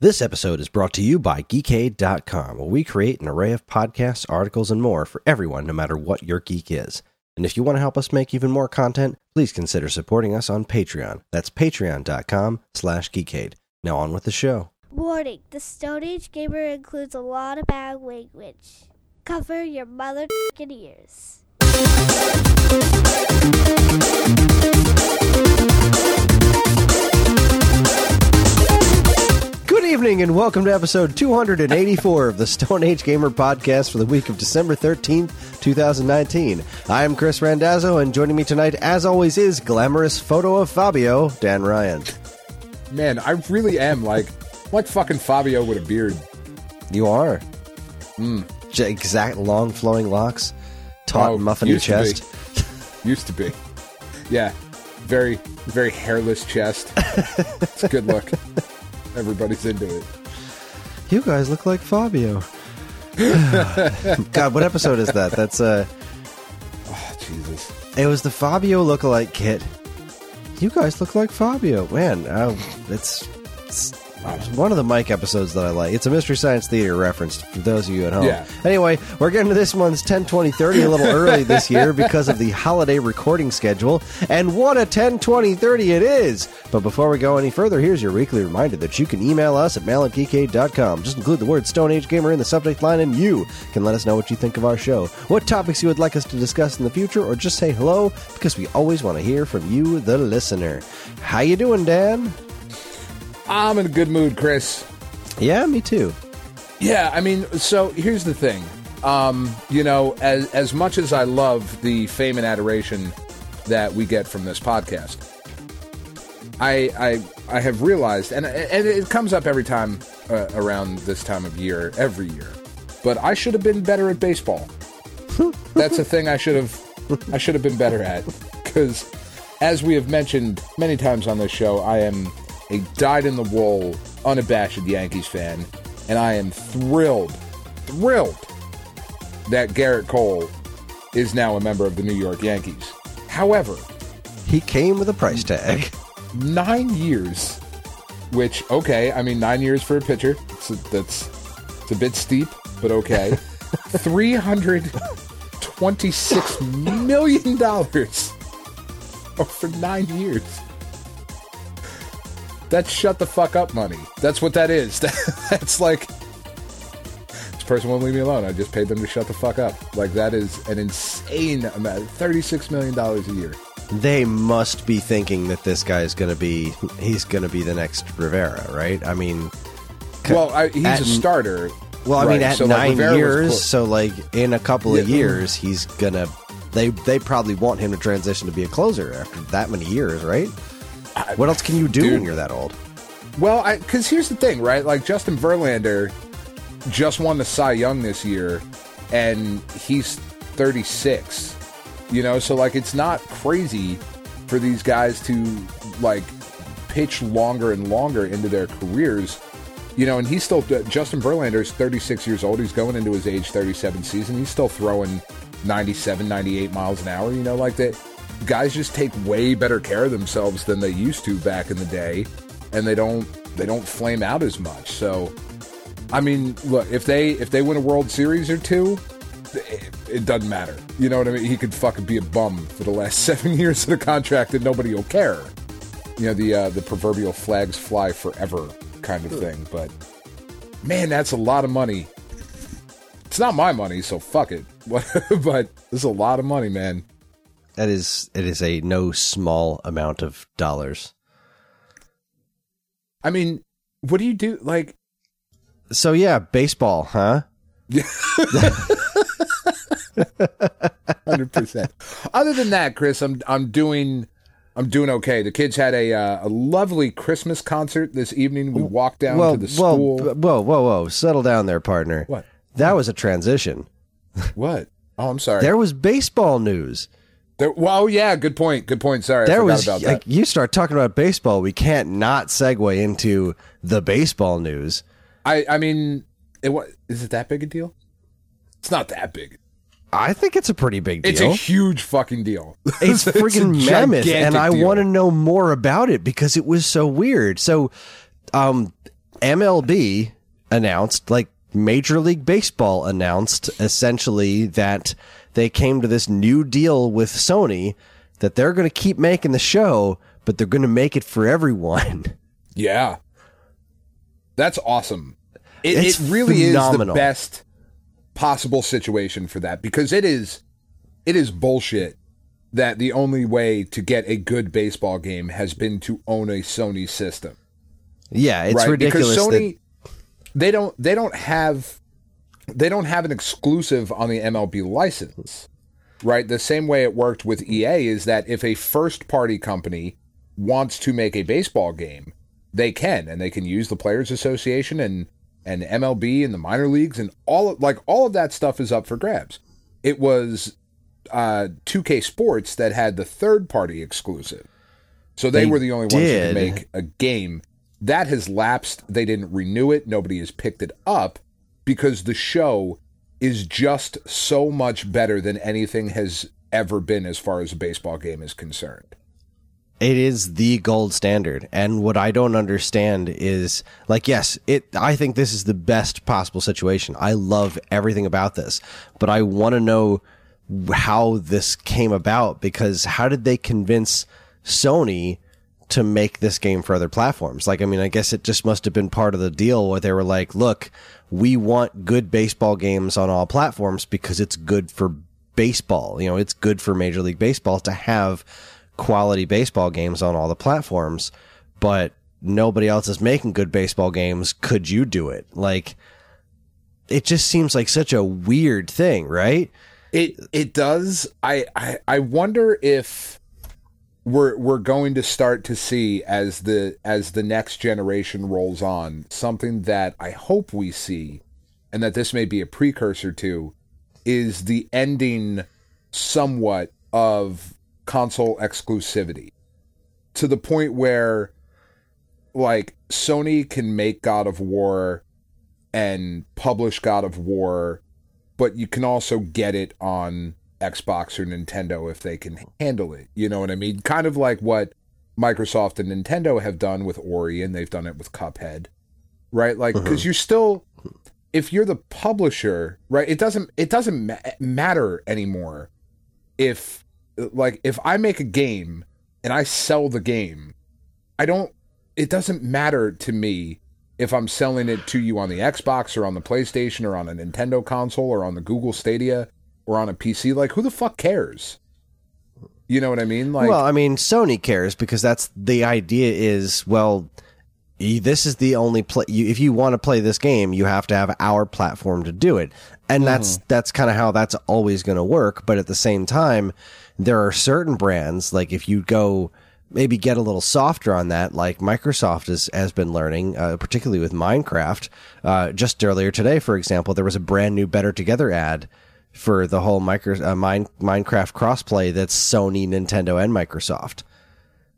This episode is brought to you by Geekade.com, where we create an array of podcasts, articles, and more for everyone, no matter what your geek is. And if you want to help us make even more content, please consider supporting us on Patreon. That's patreon.com slash geekade. Now on with the show. Warning, the Stone Age Gamer includes a lot of bad language. Cover your mother ears. Good evening and welcome to episode 284 of the Stone Age Gamer podcast for the week of December 13th, 2019. I am Chris Randazzo and joining me tonight, as always, is glamorous photo of Fabio, Dan Ryan. Man, I really am like like fucking Fabio with a beard. You are. Hmm. J- Exact long flowing locks, taut Oh, muffiny used to chest. Used to be. Yeah. Very very hairless chest. it's a good look. Everybody's into it. You guys look like Fabio. God, what episode is that? That's uh Oh, Jesus. it was the Fabio lookalike kit. You guys look like Fabio. Man, oh, it's, it's one of the Mike episodes that I like. It's a Mystery Science Theater reference for those of you at home. Yeah. Anyway, we're getting to this month's 10 20 30 a little early this year because of the holiday recording schedule. And what a 10 20 30 it is! But before we go any further, here's your weekly reminder that you can email us at mail at geekade.com. Just include the word Stone Age Gamer in the subject line, and you can let us know what you think of our show, what topics you would like us to discuss in the future, or just say hello because we always want to hear from you, the listener. How you doing, Dan? I'm in a good mood, Chris. Yeah, me too. Yeah, I mean, so here's the thing. Um, you know, as as much as I love the fame and adoration that we get from this podcast, I I I have realized, and and it comes up every time uh, around this time of year, every year. But I should have been better at baseball. That's a thing I should have I should have been better at because, as we have mentioned many times on this show, I am a dyed in the wool, unabashed Yankees fan, and I am thrilled, thrilled that Gerrit Cole is now a member of the New York Yankees. However, He came with a price tag. nine years, which okay, I mean nine years for a pitcher. It's a, that's it's a bit steep, but okay. Three hundred twenty-six million dollars over nine years. That's shut the fuck up money. That's what that is. That's like this person won't leave me alone. I just paid them to shut the fuck up. Like that is an insane amount. Thirty-six million dollars a year. they must be thinking that this guy's going to be he's going to be the next Rivera, right? I mean, Well, I, he's at- a starter. well, I mean, at so, nine was years, so like in a couple of years, he's gonna. They they probably want him to transition to be a closer after that many years, right? What else can you do when you're that old? Well, because here's the thing, right? Like Justin Verlander just won the Cy Young this year, and he's 36. You know, so like it's not crazy for these guys to like pitch longer and longer into their careers. You know, and he's still uh, Justin Verlander is 36 years old. He's going into his age 37 season. He's still throwing 97, 98 miles an hour. You know, like that. Guys just take way better care of themselves than they used to back in the day, and they don't they don't flame out as much. So, I mean, look if they if they win a World Series or two, it, it doesn't matter. You know what I mean? He could fucking be a bum for the last seven years of the contract, and nobody will care. You know the uh, the proverbial flags fly forever kind of thing. But man, that's a lot of money. It's not my money, so fuck it. but it's a lot of money, man. That is it is a no small amount of dollars. I mean, what do you do? Like, So yeah, baseball, huh? hundred percent. Other than that, Chris, I'm I'm doing I'm doing okay. The kids had a uh, a lovely Christmas concert this evening. We walked down to the school. b- whoa, whoa, whoa! Settle down there, partner. What? That was a transition. what? Oh, I'm sorry. There was baseball news. There, well, oh, yeah, good point. Good point. Sorry, I There forgot was about like you start talking about baseball, we can't not segue into the baseball news. I I mean, it what is it that big a deal? It's not that big. I think it's a pretty big deal. It's a huge fucking deal. It's a freaking mammoth, and I want to know more about it because it was so weird. So, um, MLB announced, like Major League Baseball announced, essentially that they came to this new deal with Sony that they're going to keep making the show, but they're going to make it for everyone. Yeah. That's awesome. It, It's it really phenomenal. is the best possible situation for that because it is it is bullshit that the only way to get a good baseball game has been to own a Sony system. Yeah, it's right? ridiculous. Because that- Sony they don't they don't have they don't have an exclusive on the MLB license. Right? The same way it worked with EA is that if a first party company wants to make a baseball game, they can and they can use the players association and and MLB and the minor leagues and all of, like all of that stuff is up for grabs. It was uh 2K Sports that had the third party exclusive. So they, They were the only ones who could make a game. That has lapsed. They didn't renew it. Nobody has picked it up because the show is just so much better than anything has ever been as far as a baseball game is concerned. it is the gold standard and what i don't understand is like yes it i think this is the best possible situation i love everything about this but i want to know how this came about because how did they convince sony to make this game for other platforms like i mean i guess it just must have been part of the deal where they were like look we want good baseball games on all platforms because it's good for baseball you know it's good for major league baseball to have quality baseball games on all the platforms, but nobody else is making good baseball games. Could you do it? Like, it just seems like such a weird thing, right? It it does. I, I I wonder if we're we're going to start to see as the as the next generation rolls on something that I hope we see, and that this may be a precursor to, is the ending somewhat of console exclusivity to the point where like Sony can make God of War and publish God of War but you can also get it on Xbox or Nintendo if they can handle it. You know what I mean? Kind of like what Microsoft and Nintendo have done with Ori and they've done it with Cuphead. Right? Like uh-huh. cuz you're still if you're the publisher, right? It doesn't it doesn't ma- matter anymore if like if I make a game and I sell the game, I don't it doesn't matter to me if I'm selling it to you on the Xbox or on the PlayStation or on a Nintendo console or on the Google Stadia or on a PC. Like who the fuck cares? You know what I mean? Like well, I mean, Sony cares because that's the idea is, well, this is the only play. You, if you want to play this game, you have to have our platform to do it. And that's, that's kind of how that's always going to work. But at the same time, there are certain brands, like if you go, maybe get a little softer on that, like Microsoft has, has been learning, uh, particularly with Minecraft. Uh, just earlier today, for example, there was a brand new Better Together ad for the whole micro, uh, Mine, Minecraft crossplay that's Sony, Nintendo, and Microsoft,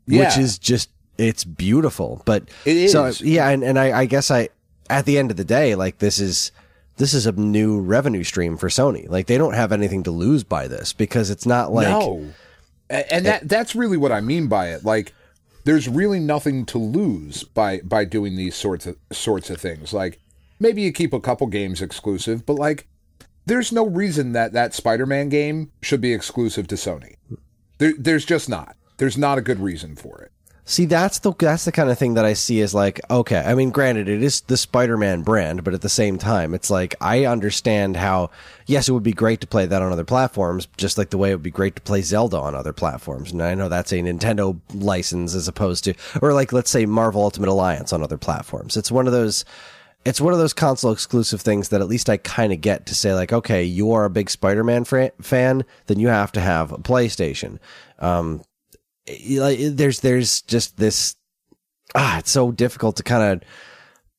which is just it's beautiful. But it is, so yeah, and, and I, I guess I at the end of the day, like this is this is a new revenue stream for Sony. Like they don't have anything to lose by this because it's not like no. And that that's really what I mean by it. Like there's really nothing to lose by by doing these sorts of sorts of things. Like maybe you keep a couple games exclusive, but like there's no reason that that Spider-Man game should be exclusive to Sony. There, there's just not. There's not a good reason for it. See, that's the that's the kind of thing that I see as like, okay, I mean, granted, it is the Spider-Man brand, but at the same time, it's like I understand how yes, it would be great to play that on other platforms, just like the way it would be great to play Zelda on other platforms. And I know that's a Nintendo license as opposed to, or like let's say Marvel Ultimate Alliance on other platforms. It's one of those. It's one of those console exclusive things that at least I kind of get to say like, okay, you are a big Spider-Man fan, then you have to have a PlayStation. Um, there's there's just this ah it's so difficult to kind of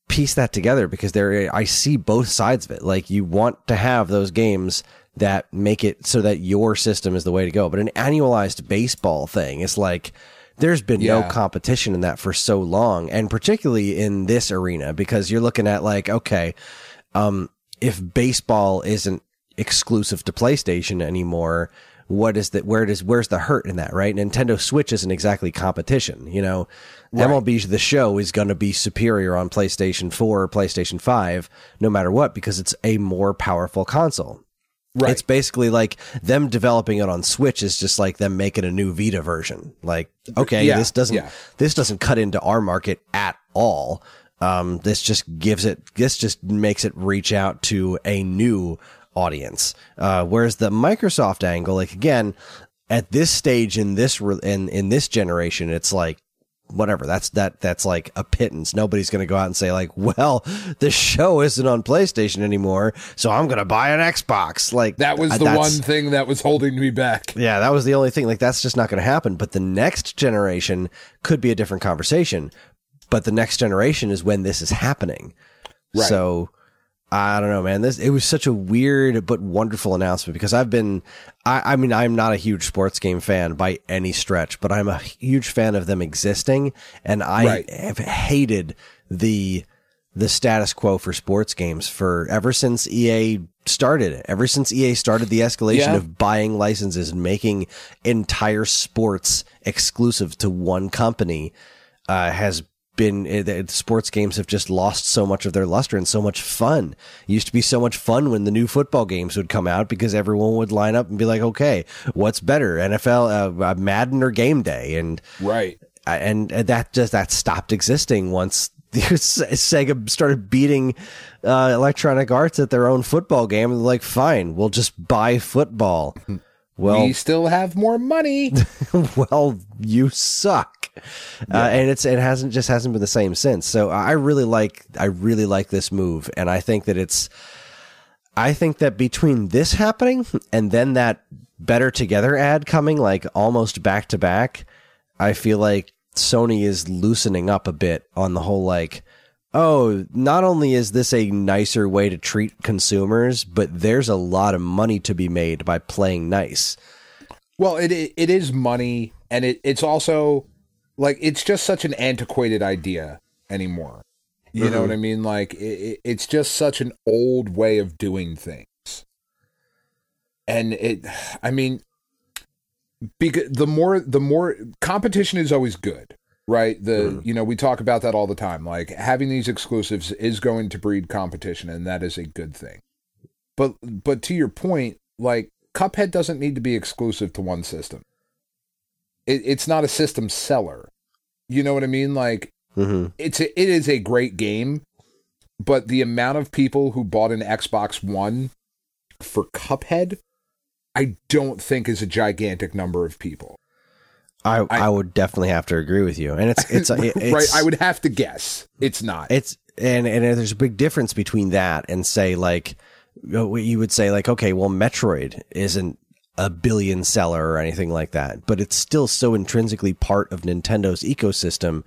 piece that together because there I see both sides of it like you want to have those games that make it so that your system is the way to go but an annualized baseball thing is like there's been no competition in that for so long and particularly in this arena because you're looking at like okay um if baseball isn't exclusive to PlayStation anymore what is that? Where does where's the hurt in that? Right? Nintendo Switch isn't exactly competition. You know, MLB The Show is going to be superior on PlayStation Four or PlayStation Five, no matter what, because it's a more powerful console. Right. It's basically like them developing it on Switch is just like them making a new Vita version. Like, okay, Yeah, this doesn't yeah. this doesn't cut into our market at all. Um, this just gives it this just makes it reach out to a new audience. Uh, whereas the Microsoft angle, like again, at this stage in this re- in in this generation, it's like whatever that's that that's like a pittance nobody's going to go out and say like well the show isn't on playstation anymore so i'm going to buy an xbox like That was uh, the one thing that was holding me back. yeah, that was the only thing. Like, that's just not going to happen. But the next generation could be a different conversation. But the next generation is when this is happening. Right. So I don't know, man. This it was such a weird but wonderful announcement because I've been. I, I mean, I'm not a huge sports game fan by any stretch, but I'm a huge fan of them existing, and I Right. have hated the the status quo for sports games for ever since EA started it. Ever since EA started the escalation Yeah. of buying licenses and making entire sports exclusive to one company, uh, has been uh, the sports games have just lost so much of their luster and so much fun. It used to be so much fun when the new football games would come out because everyone would line up and be like, "Okay, what's better, NFL, uh, uh, Madden or Game Day?" And Right. and and that just that stopped existing once Sega started beating uh, Electronic Arts at their own football game. And they're like, fine, we'll just buy football. Well, we still have more money. well, you suck. Uh, and it's it hasn't just hasn't been the same since. So I really like I really like this move, and I think that it's I think that between this happening and then that better together ad coming like almost back to back, I feel like Sony is loosening up a bit on the whole like oh, not only is this a nicer way to treat consumers, but there's a lot of money to be made by playing nice. Well, it it it is money, and it it's also like it's just such an antiquated idea anymore. You know mm-hmm. what I mean? Like it, it, it's just such an old way of doing things, and it. I mean, because the more the more competition is always good, right? The mm-hmm. you know we talk about that all the time. Like having these exclusives is going to breed competition, and that is a good thing. But but to your point, like Cuphead doesn't need to be exclusive to one system. It, it's not a system seller. You know what I mean? Like hmm it's a, it is a great game, but the amount of people who bought an Xbox One for Cuphead, I don't think is a gigantic number of people. I, I I- would definitely have to agree with you, and it's it's, it's right? I would have to guess it's not. it's and and there's a big difference between that and say like you would say like okay, well, Metroid isn't a billion seller or anything like that, but it's still so intrinsically part of Nintendo's ecosystem.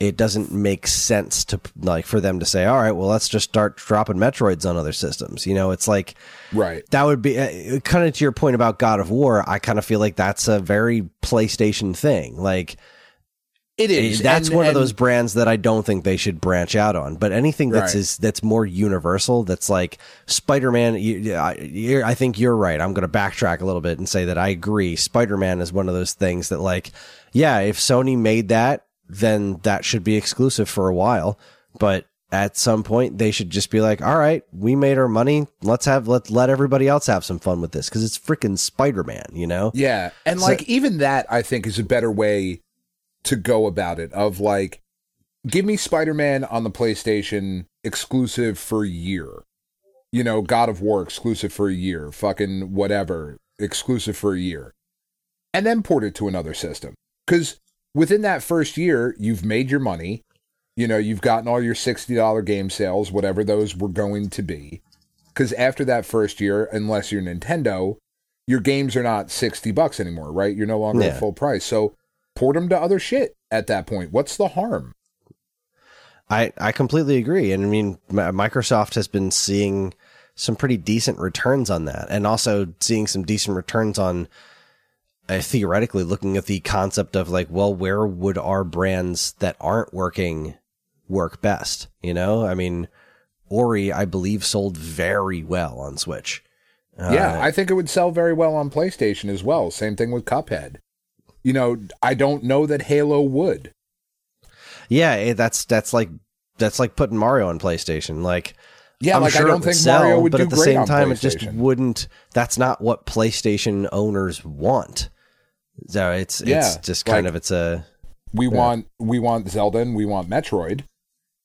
It doesn't make sense to like for them to say, all right, well, let's just start dropping Metroids on other systems. You know, it's like right. that would be uh, kind of to your point about God of War. I kind of feel like that's a very PlayStation thing. Like It is. that's And- one of those brands that I don't think they should branch out on. But anything that's Right. is that's more universal, that's like Spider Man. You, I, I think you're right. I'm going to backtrack a little bit and say that I agree. Spider Man is one of those things that, like, yeah, if Sony made that, then that should be exclusive for a while. But at some point, they should just be like, all right, we made our money. Let's have let let everybody else have some fun with this because it's freaking Spider Man. You know? Yeah. And So- like even that I think is a better way to go about it of like give me Spider-Man on the PlayStation exclusive for a year. You know, God of War exclusive for a year, fucking whatever, exclusive for a year. And then port it to another system. Cuz within that first year, you've made your money. You know, you've gotten all your $60 game sales, whatever those were going to be. Cuz after that first year, unless you're Nintendo, your games are not 60 bucks anymore, right? You're no longer Yeah. at full price. So port them to other shit at that point. What's the harm? I, I completely agree. And I mean, Microsoft has been seeing some pretty decent returns on that and also seeing some decent returns on uh, theoretically looking at the concept of like, well, where would our brands that aren't working work best? You know, I mean, Ori, I believe, sold very well on Switch. yeah, I think it would sell very well on PlayStation as well. Same thing with Cuphead. You know, I don't know that Halo would. Yeah, that's that's like that's like putting Mario on PlayStation. Like, Yeah, I'm like sure I don't would think Mario sell, would but do at the same time, it just wouldn't. That's not what PlayStation owners want. So it's it's just kind like- of it's a we want we want Zelda and we want Metroid,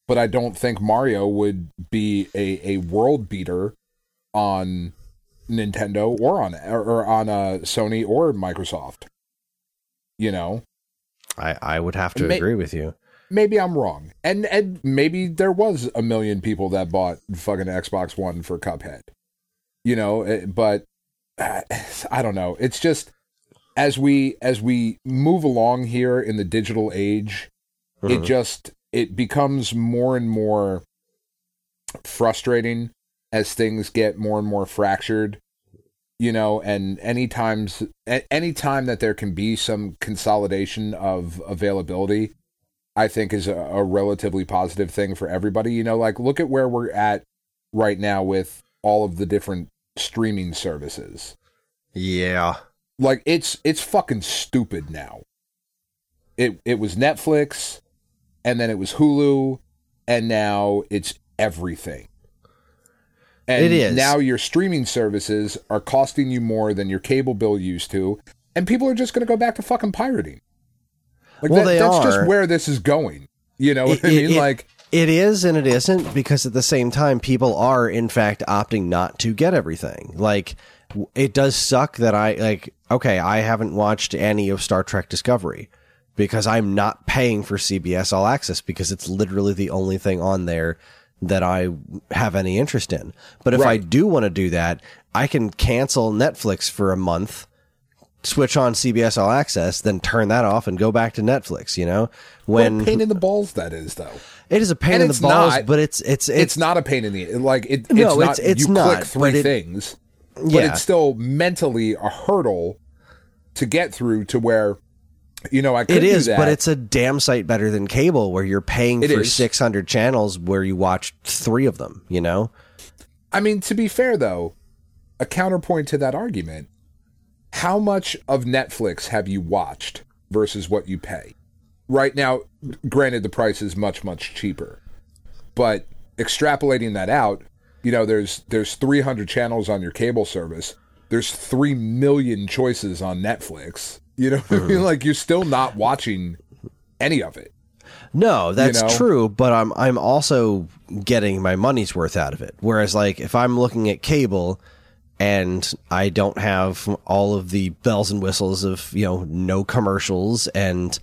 but I don't think Mario would be a, a world beater on Nintendo or on or, or on uh, Sony or Microsoft. You know, I I would have to May- agree with you. maybe I'm wrong, and and maybe there was a million people that bought fucking Xbox One for Cuphead. You know, eh, but uh, I don't know. It's just as we as we move along here in the digital age, it Mhm. just it becomes more and more frustrating as things get more and more fractured you know and any times any time that there can be some consolidation of availability i think is a, a relatively positive thing for everybody you know like look at where we're at right now with all of the different streaming services Yeah, like it's it's fucking stupid now. It it was Netflix and then it was Hulu and now it's everything. And It is. now your streaming services are costing you more than your cable bill used to and people are just going to go back to fucking pirating. Like Well, that- they that's are. just where this is going. You know what It- I mean? it- like It is and it isn't because at the same time, people are in fact opting not to get everything. Like, it does suck that I like. Okay, I haven't watched any of Star Trek Discovery because I'm not paying for CBS All Access because it's literally the only thing on there that I have any interest in. But if I do want to do that, I can cancel Netflix for a month switch on CBS All Access, then turn that off and go back to Netflix. You know, when what a pain in the balls that is though. it is a pain And in the balls, not- but it's it's It's, it's, not a pain in the like it. It's No, not. it's- it's you not, click three it- things, but Yeah. it's still mentally a hurdle to get through to where you know I could it is, but it's a damn sight better than cable, where you're paying It for six hundred channels where you watch three of them. You know, I mean, to be fair though, a counterpoint to that argument: how much of Netflix have you watched versus what you pay? Right now, granted, the price is much much cheaper, but extrapolating that out, you know, there's there's 300 channels on your cable service. There's three million choices on Netflix. You know what I mean? Mm-hmm. Like you're still not watching any of it. no, that's know? true, but I'm I'm also getting my money's worth out of it. Whereas, like, if I'm looking at cable and I don't have all of the bells and whistles of you know no commercials and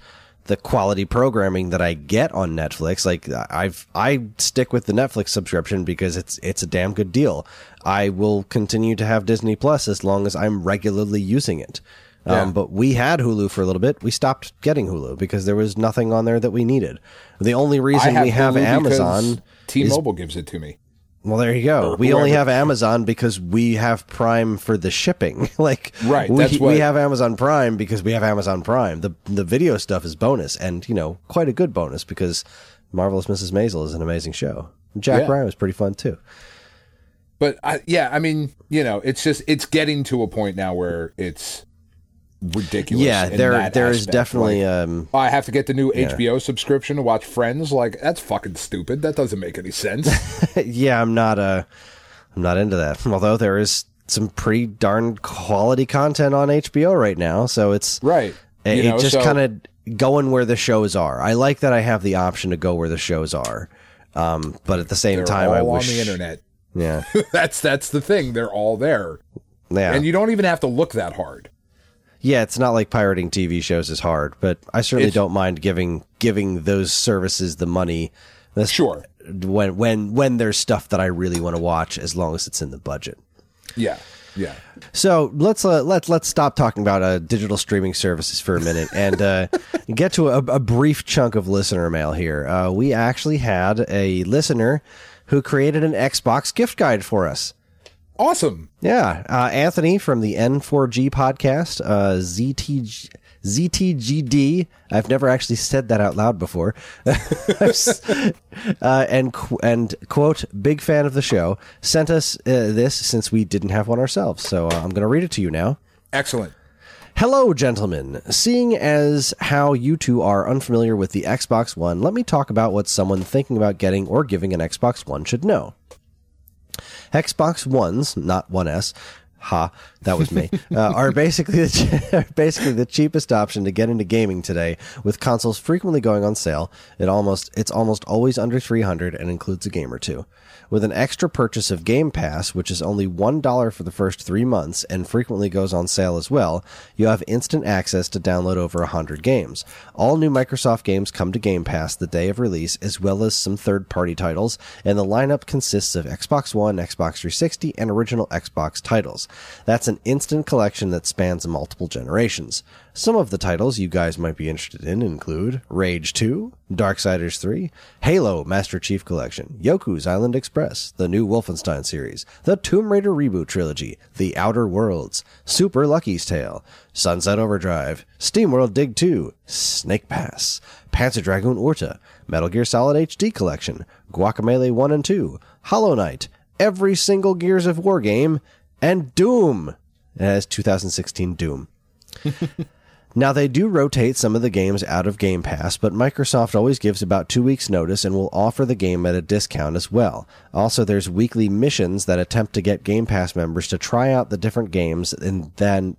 the quality programming that I get on Netflix. Like I've I stick with the Netflix subscription because it's it's a damn good deal. I will continue to have Disney Plus as long as I'm regularly using it. Yeah. Um, but we had Hulu for a little bit. We stopped getting Hulu because there was nothing on there that we needed. The only reason we have Hulu Amazon T-Mobile gives it to me. well, there you go. Or We only have Amazon because we have Prime for the shipping. like, Right, We, that's what- we have Amazon Prime because we have Amazon Prime. The the video stuff is bonus, and you know, quite a good bonus because Marvelous Mrs. Maisel is an amazing show. Jack Yeah. Ryan was pretty fun too. But I, yeah, I mean, you know, it's just it's getting to a point now where it's ridiculous. Yeah, there there is definitely Like, um I have to get the new HBO subscription to watch Friends. Like that's fucking stupid. That doesn't make any sense. yeah, I'm not uh I'm not into that. Although there is some pretty darn quality content on HBO right now, so it's right. It, You it just so- kind of going where the shows are. I like that I have the option to go where the shows are. Um, but at the same time, I on wish the internet. Yeah, that's that's the thing. They're all there, yeah, and you don't even have to look that hard. Yeah. It's not like pirating TV shows is hard, but I certainly It's- don't mind giving giving those services the money. That's Sure. when when when there's stuff that I really want to watch, as long as it's in the budget. Yeah, yeah. So let's uh, let's let's stop talking about uh, digital streaming services for a minute and uh, get to a, a brief chunk of listener mail here. Uh, we actually had a listener who created an Xbox gift guide for us. Awesome. Yeah, uh, Anthony from the N4G podcast, uh, ZTG, ZTGD. I've never actually said that out loud before. uh, and and quote, big fan of the show. Sent us uh, this since we didn't have one ourselves. So uh, I'm going to read it to you now. Excellent. Hello, gentlemen. Seeing as how you two are unfamiliar with the Xbox One, let me talk about what someone thinking about getting or giving an Xbox One should know. Xbox Ones, not 1S, ha, that was me, uh, are basically the, basically the cheapest option to get into gaming today. With consoles frequently going on sale, it almost it's almost always under 300 and includes a game or two. With an extra purchase of Game Pass, which is only $1 for the first three months and frequently goes on sale as well, you have instant access to download over 100 games. All new Microsoft games come to Game Pass the day of release, as well as some third party titles, and the lineup consists of Xbox One, Xbox 360, and original Xbox titles. That's an instant collection that spans multiple generations. Some of the titles you guys might be interested in include Rage 2, Darksiders 3, Halo Master Chief Collection, Yoku's Island Express, the new Wolfenstein series, the Tomb Raider reboot trilogy, The Outer Worlds, Super Lucky's Tale, Sunset Overdrive, SteamWorld Dig 2, Snake Pass, Panzer Dragoon Orta, Metal Gear Solid HD Collection, Guacamelee 1 and 2, Hollow Knight, every single Gears of War game, and Doom. It has 2016 Doom. Now, they do rotate some of the games out of Game Pass, but Microsoft always gives about two weeks' notice and will offer the game at a discount as well. Also, there's weekly missions that attempt to get Game Pass members to try out the different games and then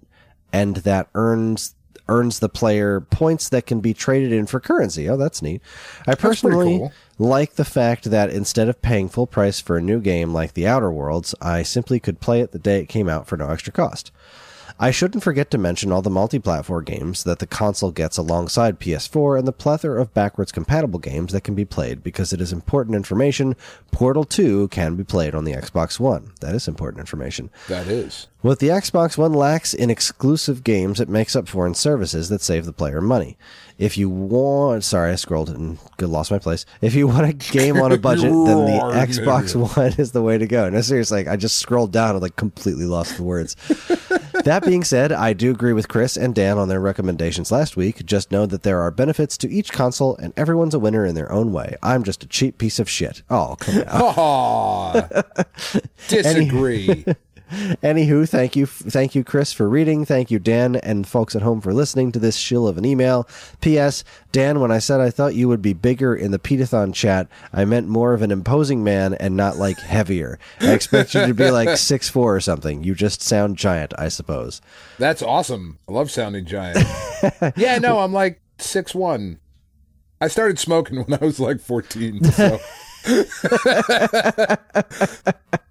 and that earns earns the player points that can be traded in for currency. Oh, that's neat. I personally cool. like the fact that instead of paying full price for a new game like The Outer Worlds, I simply could play it the day it came out for no extra cost. I shouldn't forget to mention all the multi-platform games that the console gets alongside PS4 and the plethora of backwards compatible games that can be played because it is important information. Portal 2 can be played on the Xbox One. That is important information. That is. What the Xbox One lacks in exclusive games, it makes up for in services that save the player money. If you want, sorry, I scrolled and lost my place. If you want a game on a budget, then the Xbox One is the way to go. No, seriously, like, I just scrolled down and like completely lost the words. That being said, I do agree with Chris and Dan on their recommendations last week. Just know that there are benefits to each console, and everyone's a winner in their own way. I'm just a cheap piece of shit. Oh, come on. Disagree. Anywho, thank you, thank you, Chris, for reading. Thank you, Dan, and folks at home for listening to this shill of an email. P.S. Dan, when I said I thought you would be bigger in the Peteathon chat, I meant more of an imposing man and not like heavier. I expect you to be like six four or something. You just sound giant, I suppose. That's awesome. I love sounding giant. yeah, no, I'm like six one. I started smoking when I was like 14. So.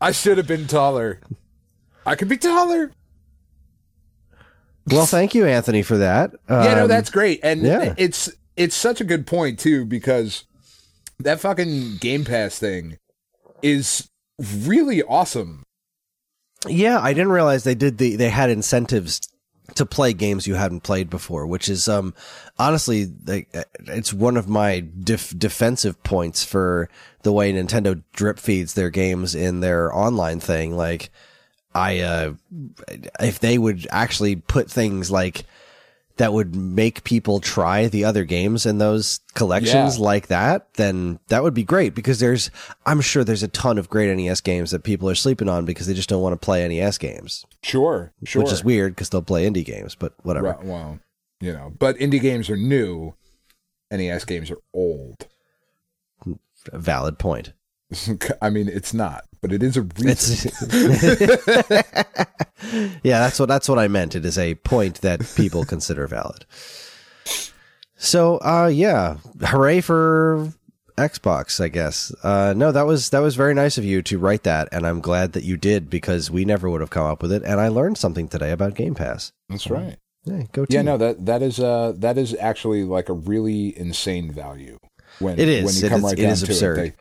I should have been taller. I could be taller. Well, thank you, Anthony, for that. Yeah, no, Um, that's great. And yeah. it's it's such a good point too because that fucking Game Pass thing is really awesome. Yeah, I didn't realize they did the they had incentives to play games you hadn't played before, which is um honestly like uh, it's one of my def- defensive points for the way Nintendo drip feeds their games in their online thing. Like I uh if they would actually put things like that would make people try the other games in those collections Yeah. like that, then that would be great because there's, I'm sure there's a ton of great NES games that people are sleeping on because they just don't want to play NES games, Sure, sure. which is weird because they'll play indie games, but whatever. Right, well, you know, but indie games are new. NES games are old. Valid point. I mean, it's not, but it is a reason. Yeah, that's what, that's what I meant. It is a point that people consider valid. So, uh, yeah, hooray for Xbox, I guess. Uh, no, that was, that was very nice of you to write that. And I'm glad that you did because we never would have come up with it. And I learned something today about Game Pass. That's right. Yeah, go to Yeah, no, that that is uh that is actually like a really insane value when It is. when you It come is- right it down is to absurd. it. They-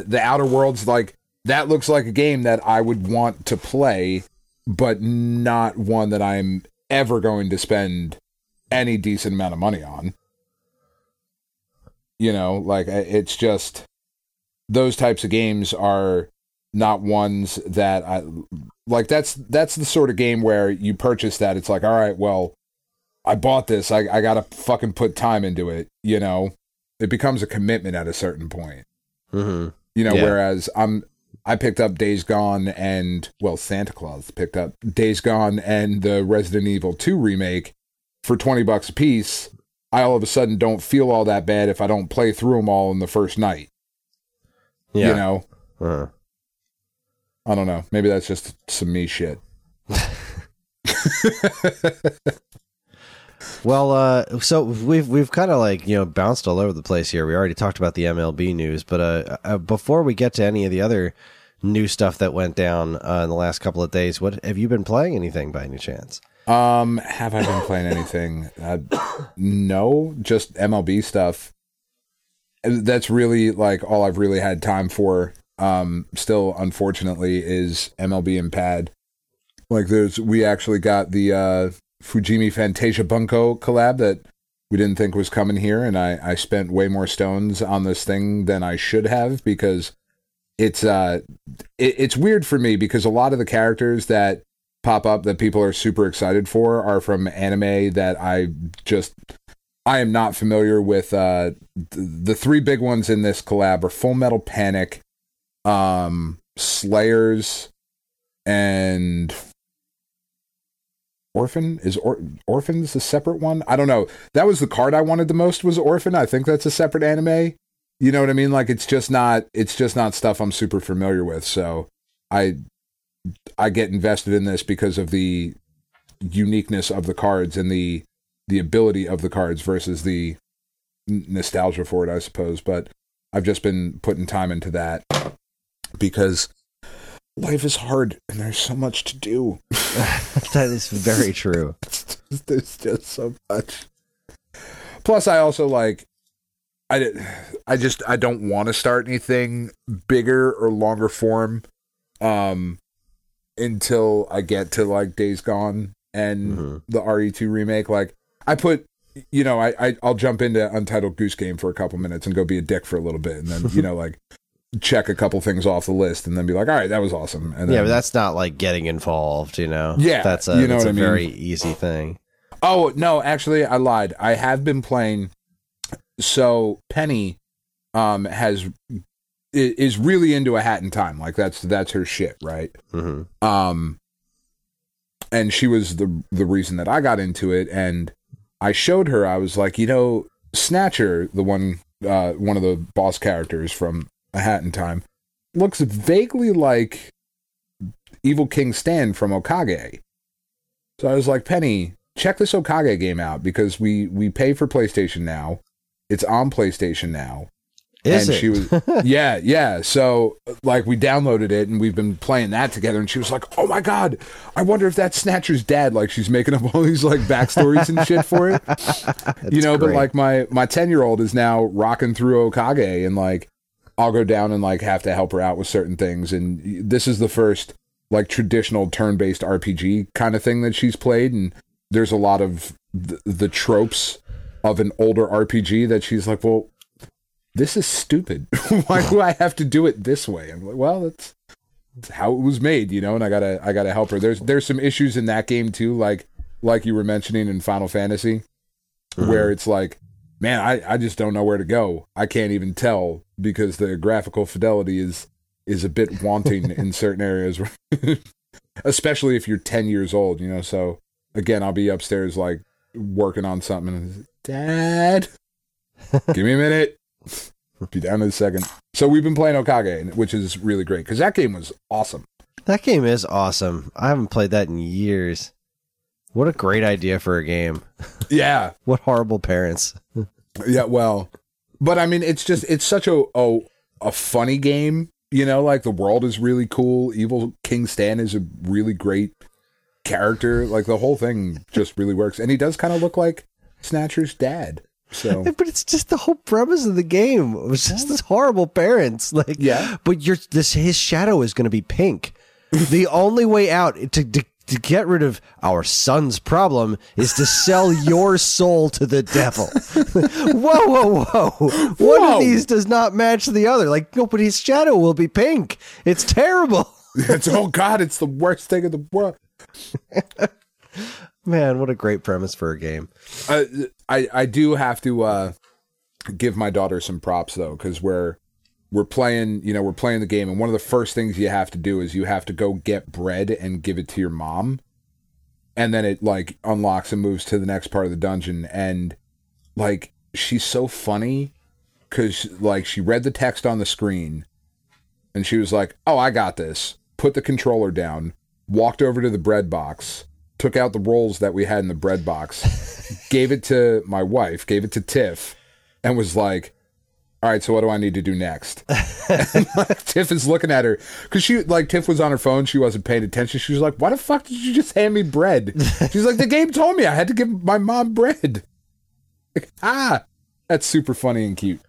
the the Outer Worlds like that looks like a game that I would want to play, but not one that I'm ever going to spend any decent amount of money on. You know, like it's just those types of games are not ones that I like that's that's the sort of game where you purchase that it's like all right well I bought this. I, I got to fucking put time into it. You know, it becomes a commitment at a certain point. Mm-hmm. You know, Yeah. whereas I'm, I picked up Days Gone and, well, Santa Claus picked up Days Gone and the Resident Evil 2 remake for 20 bucks a piece. I all of a sudden don't feel all that bad if I don't play through them all in the first night. Yeah. You know, Uh, I don't know. Maybe that's just some me shit. Well, uh, so we've we've kind of like you know bounced all over the place here. We already talked about the MLB news, but uh, uh, before we get to any of the other new stuff that went down uh, in the last couple of days, what have you been playing anything by any chance? Um, have I been playing anything? Uh, no, just MLB stuff. That's really like all I've really had time for. Um, still, unfortunately, is MLB and Pad. Like, there's we actually got the uh, Fujimi Fantasia Bunko collab that we didn't think was coming here, and I I spent way more stones on this thing than I should have because it's uh it, it's weird for me because a lot of the characters that pop up that people are super excited for are from anime that I just I am not familiar with. Uh, the, the three big ones in this collab are Full Metal Panic, um, Slayers, and Orphen. Is or- Orphen's a separate one? I don't know. That was the card I wanted the most. Was Orphen? I think that's a separate anime. You know what I mean? Like it's just not. It's just not stuff I'm super familiar with. So I I get invested in this because of the uniqueness of the cards and the the ability of the cards versus the nostalgia for it, I suppose. But I've just been putting time into that because life is hard and there's so much to do. that is very true. there's just so much. Plus, I also like. I, I just I don't want to start anything bigger or longer form um until I get to like Days Gone and Mhm. the RE2 remake like I put you know I, I I'll jump into Untitled Goose Game for a couple minutes and go be a dick for a little bit and then you know like check a couple things off the list and then be like all right that was awesome and then, Yeah, but that's not like getting involved, you know. Yeah, that's a you know that's what a I mean. very easy thing. Oh no, actually, I lied. I have been playing. So Penny, um, has is really into a Hat in Time. Like that's that's her shit, right? hmm Um, and she was the the reason that I got into it. And I showed her. I was like, you know, Snatcher, the one uh one of the boss characters from A Hat in Time, looks vaguely like Evil King Stan from Okage. So I was like, Penny, check this Okage game out because we we pay for PlayStation now. It's on PlayStation now. Is and it? she was Yeah, yeah. So like we downloaded it and we've been playing that together and she was like, "Oh my god, I wonder if that's Snatcher's dad like she's making up all these like backstories and shit for it." you know, but like my my 10-year-old is now rocking through Okage and like I'll go down and like have to help her out with certain things and this is the first like traditional turn-based RPG kind of thing that she's played and there's a lot of the, the tropes of an older RPG that she's like, "Well, this is stupid. Why do I have to do it this way?" I'm like, "Well, that's, that's how it was made, you know." And I gotta I gotta help her. There's there's some issues in that game too, like like you were mentioning in Final Fantasy, mm-hmm. where it's like, man, I I just don't know where to go. I can't even tell because the graphical fidelity is is a bit wanting in certain areas, especially if you're 10 years old, you know. So again, I'll be upstairs like working on something. And, Dad, give me a minute. Be down in a second. So we've been playing Okage, which is really great because that game was awesome. That game is awesome. I haven't played that in years. What a great idea for a game. Yeah, What horrible parents. yeah. Well, but I mean, it's just it's such a a, a funny game. You know, like the world is really cool. Evil King Stan is a really great character. Like the whole thing just really works, and he does kind of look like Snatcher's dad. So But it's just the whole premise of the game. It was just this horrible parents. Like, Yeah. But your this his shadow is going to be pink. the only way out to, to to get rid of our son's problem is to sell your soul to the devil. whoa, whoa, whoa! One Whoa. of these does not match the other. Like, no, but his shadow will be pink. It's terrible. it's oh god, it's the worst thing in the world. Man, what a great premise for a game. Uh, I I do have to uh, give my daughter some props though, because we're we're playing, you know, we're playing the game, and one of the first things you have to do is you have to go get bread and give it to your mom, and then it like unlocks and moves to the next part of the dungeon, and like she's so funny because like she read the text on the screen, and she was like, "Oh, I got this." Put the controller down, walked over to the bread box, took out the rolls that we had in the bread box, gave it to my wife, gave it to Tiff, and was like, "All right, so what do I need to do next?" and, like, Tiff is looking at her because she like Tiff was on her phone, she wasn't paying attention. She was like, "Why the fuck did you just hand me bread?" She's like, "The game told me I had to give my mom bread." Like, ah, that's super funny and cute.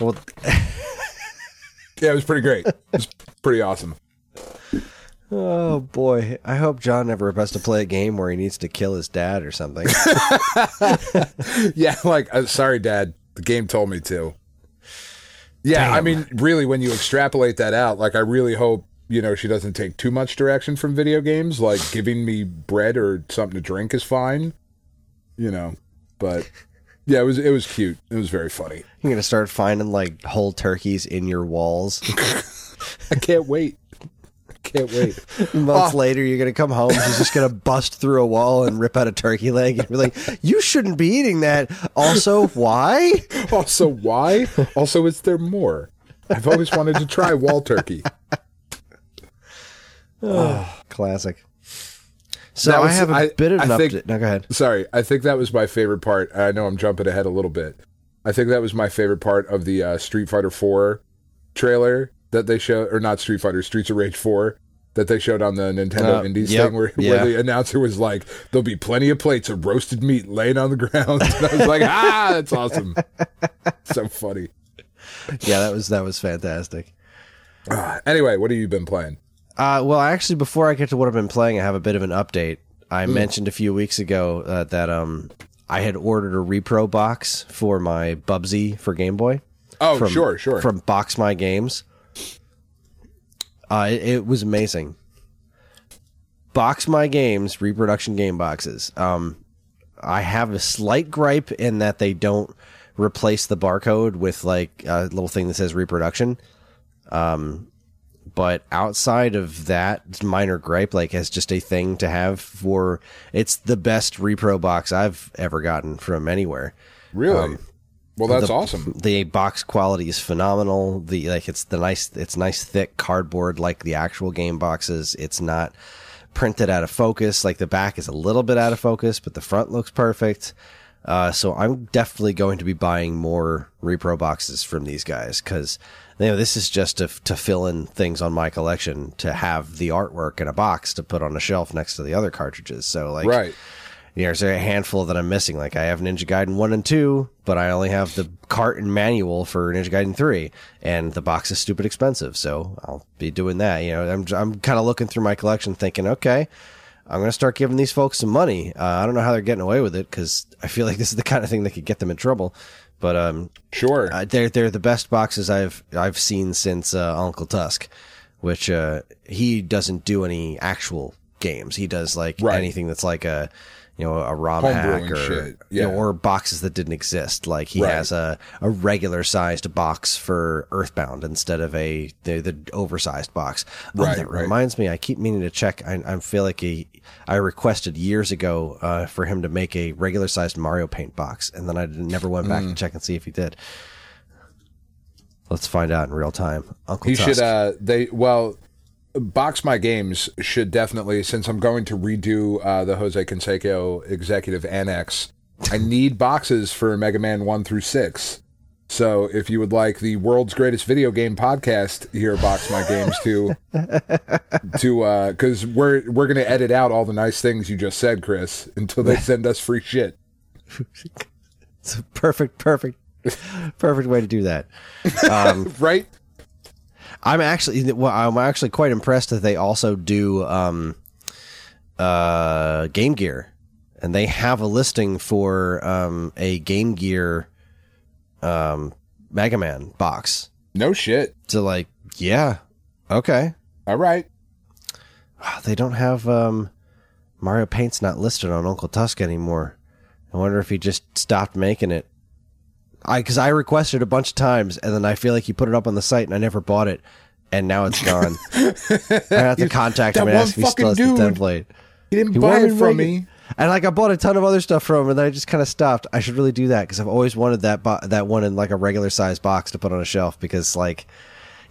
Well, Yeah, it was pretty great. It was pretty awesome. oh boy, I hope John never has to play a game where he needs to kill his dad or something. Yeah, like uh, sorry, Dad. The game told me to. Yeah, I mean, really, when you extrapolate that out, like, I really hope you know she doesn't take too much direction from video games. Like, giving me bread or something to drink is fine, you know. But yeah, it was it was cute. It was very funny. You're gonna start finding like whole turkeys in your walls. I can't wait. Can't wait. Months Oh. later, you're gonna come home. He's just gonna bust through a wall and rip out a turkey leg, and be like, "You shouldn't be eating that." Also, why? Also, why? Also, is there more? I've always wanted to try wall turkey. Oh, Classic. So That I have a I- bit of an I think- update. No, go ahead. Sorry, I think that was my favorite part. I know I'm jumping ahead a little bit. I think that was my favorite part of the uh, Street Fighter 4 trailer that they showed, or not Street Fighter, Streets of Rage 4 that they showed on the Nintendo Uh, Indies yep, thing, where, yeah. where the announcer was like, "There'll be plenty of plates of roasted meat laying on the ground." And I was like, "Ah, that's awesome!" so funny. Yeah, that was that was fantastic. Ah, anyway, what have you been playing? Uh, well, actually, before I get to what I've been playing, I have a bit of an update. I Hmm. mentioned a few weeks ago uh, that um, I had ordered a repro box for my Bubsy for Game Boy. Oh, from, sure, sure. From Box My Games. Uh, it, it was amazing. Box My Games reproduction game boxes. Um, I have a slight gripe in that they don't replace the barcode with like a little thing that says reproduction. Um, but outside of that minor gripe, like as just a thing to have for, it's the best repro box I've ever gotten from anywhere really? Well, that's the- awesome. the box quality is phenomenal. The like it's the nice it's nice thick cardboard like the actual game boxes. It's not printed out of focus. Like the back is a little bit out of focus, but the front looks perfect. Uh, so I'm definitely going to be buying more repro boxes from these guys because you know this is just to to fill in things on my collection to have the artwork in a box to put on a shelf next to the other cartridges. So like Right. You know, there's a handful that I'm missing. Like I have Ninja Gaiden one and two, but I only have the cart and manual for Ninja Gaiden three, and the box is stupid expensive. So I'll be doing that. You know, I'm I'm kind of looking through my collection, thinking, okay, I'm gonna start giving these folks some money. Uh, I don't know how they're getting away with it because I feel like this is the kind of thing that could get them in trouble. But um, Sure. uh, they're they're the best boxes I've I've seen since uh, Uncle Tusk, which uh, he doesn't do any actual games. He does like Right. anything that's like a you know a ROM Homebrewing hack or shit. you know, or boxes that didn't exist. Like he Right. has a, a regular sized box for Earthbound instead of a the, the oversized box. Oh, that right. reminds me. I keep meaning to check. I, I feel like he, I requested years ago uh, for him to make a regular sized Mario Paint box, and then I never went back Mm. to check and see if he did. Let's find out in real time. Uncle He Tusk. should. Uh, they well, box my games should definitely. Since I'm going to redo uh, the Jose Canseco Executive Annex, I need boxes for Mega Man one through six. So if you would like the world's greatest video game podcast here, box my games to to because we're we're gonna edit out all the nice things you just said, Chris, until they send us free shit. It's a perfect, perfect, perfect way to do that. Right? I'm actually well, I'm actually quite impressed that they also do um, uh, Game Gear, and they have a listing for um, a Game Gear um, Mega Man box. No shit. So like, yeah, okay. All right. They don't have um, Mario Paint's not listed on Uncle Tusk anymore. I wonder if he just stopped making it. I because I requested a bunch of times, and then I feel like he put it up on the site, and I never bought it, and now it's gone. I have to contact him and ask if he still has the template. He didn't He buy it from me. And like I bought a ton of other stuff from him, and then I just kind of stopped. I should really do that because I've always wanted that bo- that one in like a regular size box to put on a shelf because like.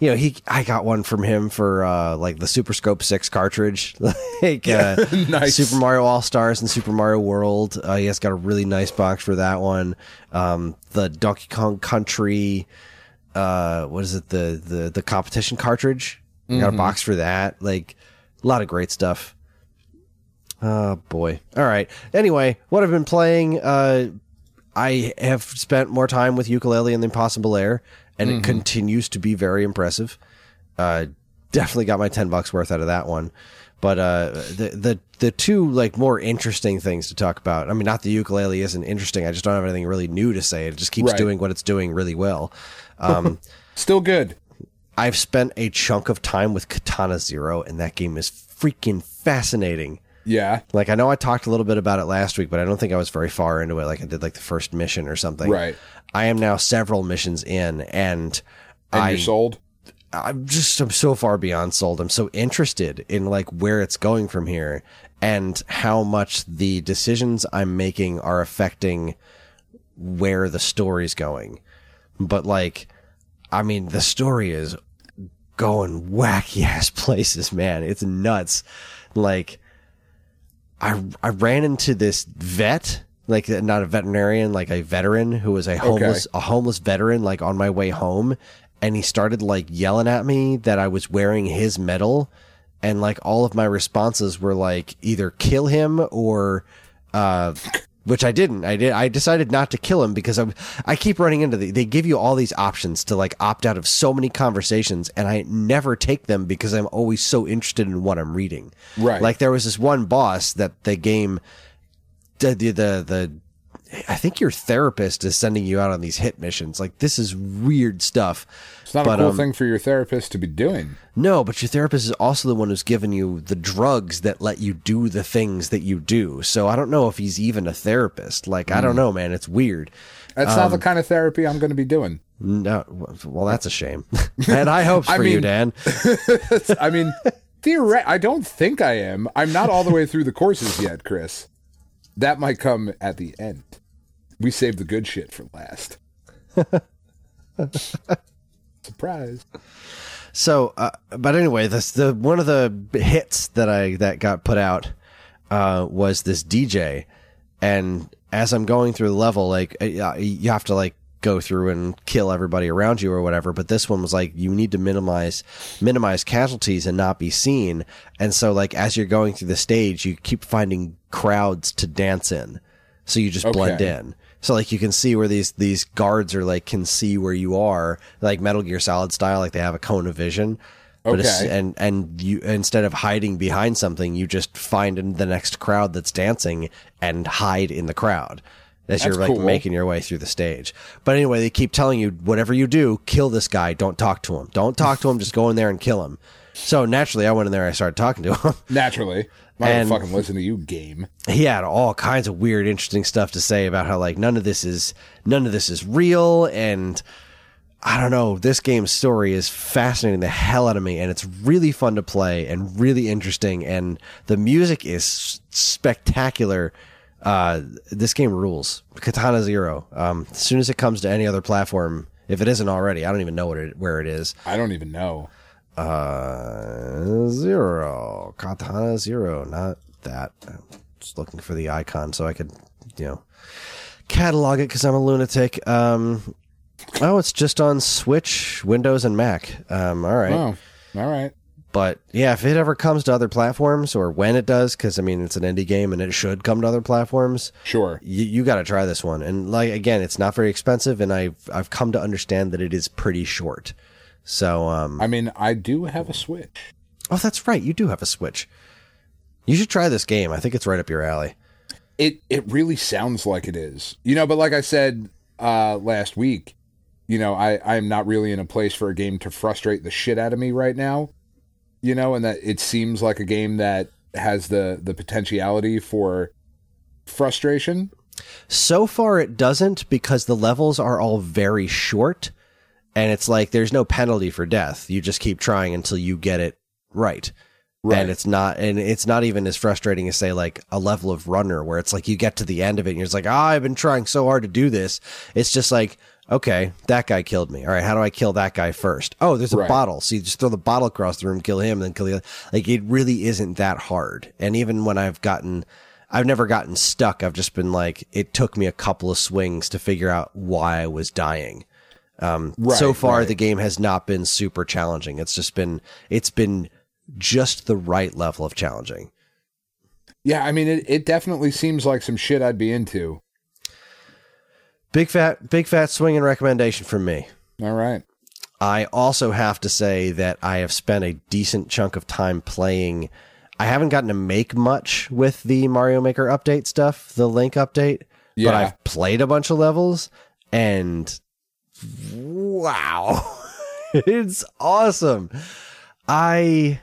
You know, he I got one from him for uh like the Super Scope 6 cartridge. like uh Nice. Super Mario All Stars and Super Mario World. Uh, he has got a really nice box for that one. Um the Donkey Kong Country uh what is it the the the competition cartridge I got a box for that like a lot of great stuff oh boy all right anyway what i've been playing uh i have spent more time with Yooka-Laylee and the Impossible Lair and it continues to be very impressive uh definitely got my 10 bucks worth out of that one but uh the the the two like more interesting things to talk about i mean not the Yooka-Laylee isn't interesting i just don't have anything really new to say it just keeps Right. doing what it's doing really well um Still good. I've spent a chunk of time with Katana Zero, and that game is freaking fascinating. Yeah. Like I know I talked a little bit about it last week, but I don't think I was very far into it. Like I did like the first mission or something. Right. I am now several missions in, and And I you're sold. I'm just I'm so far beyond sold. I'm so interested in like where it's going from here and how much the decisions I'm making are affecting where the story's going. But like I mean the story is going wacky ass places, man. It's nuts. Like I I ran into this vet, like not a veterinarian, like a veteran who was a homeless a homeless veteran like on my way home. And he started like yelling at me that I was wearing his medal. And like all of my responses were like either kill him or uh which I didn't. I did. I decided not to kill him because I I keep running into the. They give you all these options to like opt out of so many conversations, and I never take them because I'm always so interested in what I'm reading. Right. Like there was this one boss that the game, the the the, the I think your therapist is sending you out on these hit missions. Like this is weird stuff. It's not But, a cool um, thing for your therapist to be doing. No, but your therapist is also the one who's given you the drugs that let you do the things that you do. So I don't know if he's even a therapist. Like I Hmm. don't know, man. It's weird. That's not um, the kind of therapy I'm going to be doing. No, well, that's a shame. and I hopes I for you, Dan. I mean, theoret- I don't think I am. I'm not all the way through the courses yet, Chris. That might come at the end. We saved the good shit for last. Surprise. So, uh, but anyway, this the one of the hits that I that got put out uh, was this DJ, and as I'm going through the level, like uh, you have to like go through and kill everybody around you or whatever. But this one was like you need to minimize minimize casualties and not be seen. And so, like as you're going through the stage, you keep finding crowds to dance in, so you just blend in. So like you can see where these these guards are like can see where you are, like Metal Gear Solid style, like they have a cone of vision. But Okay. and and you instead of hiding behind something, you just find in the next crowd that's dancing and hide in the crowd as you're like cool. making your way through the stage. But anyway, they keep telling you whatever you do, kill this guy. Don't talk to him. Don't talk to him. Just go in there and kill him. So naturally, I went in there. And I started talking to him. Naturally. I'm not And- fucking listen to you, game. he had all kinds of weird interesting stuff to say about how like none of this is none of this is real and i don't know this game's story is fascinating the hell out of me and it's really fun to play and really interesting and the music is spectacular uh this game rules katana zero um as soon as it comes to any other platform if it isn't already i don't even know what it, where it is I don't even know. Uh, zero. Katana zero. Not that. I'm just looking for the icon so I could, you know, catalog it because I'm a lunatic. Um, oh, it's just on Switch, Windows, and Mac. Um, all right. Oh, all right. But yeah, if it ever comes to other platforms or when it does, because I mean, it's an indie game and it should come to other platforms. Sure. You, you got to try this one, and like again, it's not very expensive, and I've I've come to understand that it is pretty short. So um, I mean, I do have a Switch. Oh, that's right. You do have a Switch. You should try this game. I think it's right up your alley. It it really sounds like it is. You know, but like I said uh last week, you know, I I'm not really in a place for a game to frustrate the shit out of me right now. You know, and that it seems like a game that has the the potentiality for frustration. So far, it doesn't because the levels are all very short, and it's like there's no penalty for death. You just keep trying until you get it right. Right. And it's not, and it's not even as frustrating as say like a level of runner where it's like you get to the end of it and you're just like, ah, I've been trying so hard to do this. It's just like, okay, that guy killed me. All right, how do I kill that guy first? Oh, there's a Right. bottle. So you just throw the bottle across the room, kill him, then kill the other. Like it really isn't that hard. And even when I've gotten, I've never gotten stuck. I've just been like, it took me a couple of swings to figure out why I was dying. Um, Right, so far right. the game has not been super challenging. It's just been, it's been just the right level of challenging. Yeah, I mean, it, it definitely seems like some shit I'd be into. Big fat, big fat swinging recommendation from me. All right. I also have to say that I have spent a decent chunk of time playing. I haven't gotten to make much with the Mario Maker update stuff, the Link update, but I've played a bunch of levels and wow, it's awesome. I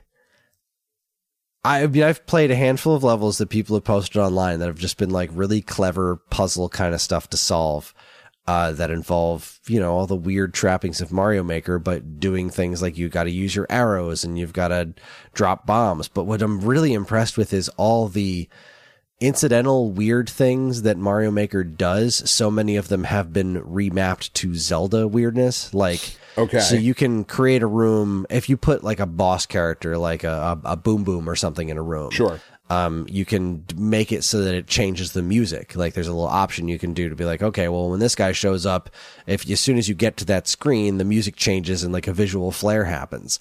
I mean, I've played a handful of levels that people have posted online that have just been like really clever puzzle kind of stuff to solve. Uh, that involve, you know, all the weird trappings of Mario Maker, but doing things like you got to use your arrows and you've got to drop bombs. But what I'm really impressed with is all the incidental weird things that Mario Maker does. So many of them have been remapped to Zelda weirdness. Like, Okay. so you can create a room if you put like a boss character, like a, a, a boom boom or something in a room. Sure. Um, you can make it so that it changes the music. Like there's a little option you can do to be like, okay, well, when this guy shows up, if as soon as you get to that screen, the music changes and like a visual flare happens.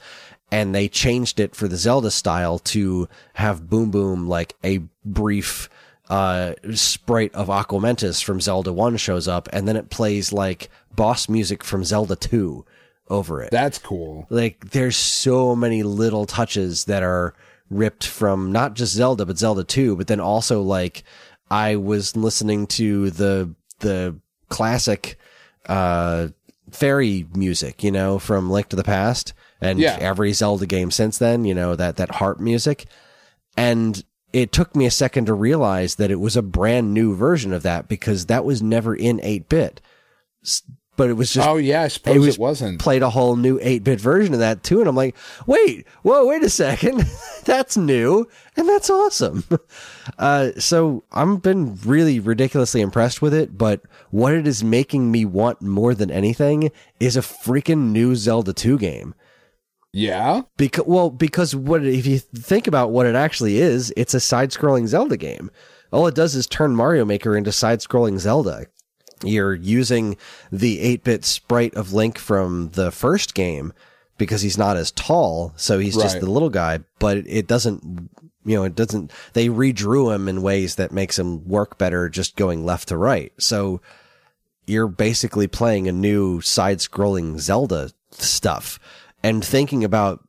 And they changed it for the Zelda style to have Boom Boom like a brief uh sprite of Aquamentus from Zelda 1 shows up and then it plays like boss music from Zelda 2 over it That's cool. like there's so many little touches that are ripped from not just Zelda but Zelda 2 but then also like I was listening to the the classic uh fairy music you know from Link to the Past and Yeah. every Zelda game since then you know that that harp music. And it took me a second to realize that it was a brand new version of that because that was never in 8-bit but it was just Oh yeah, I suppose it it, was was, not played a whole new 8-bit version of that too and i'm like wait whoa wait a second. That's new and that's awesome. Uh, so i've been really ridiculously impressed with it but what it is making me want more than anything is a freaking new zelda 2 game Yeah. because well because what if you think about what it actually is it's a side-scrolling zelda game. All it does is turn mario maker into side-scrolling zelda. You're using the 8-bit sprite of link from the first game because he's not as tall so he's just the little guy but it doesn't you know it doesn't they redrew him in ways that makes him work better just going left to right. So you're basically playing a new side-scrolling Zelda stuff and thinking about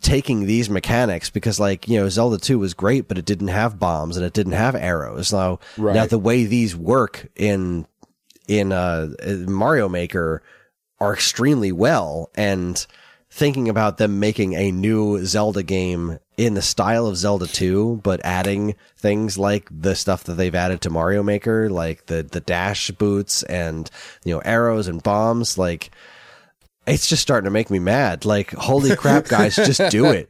taking these mechanics because like you know Zelda 2 was great but it didn't have bombs and it didn't have arrows now Right. now the way these work in in uh Mario Maker are extremely well and thinking about them making a new Zelda game in the style of Zelda 2 but adding things like the stuff that they've added to Mario Maker like the the dash boots and you know arrows and bombs like it's just starting to make me mad like holy crap guys just do it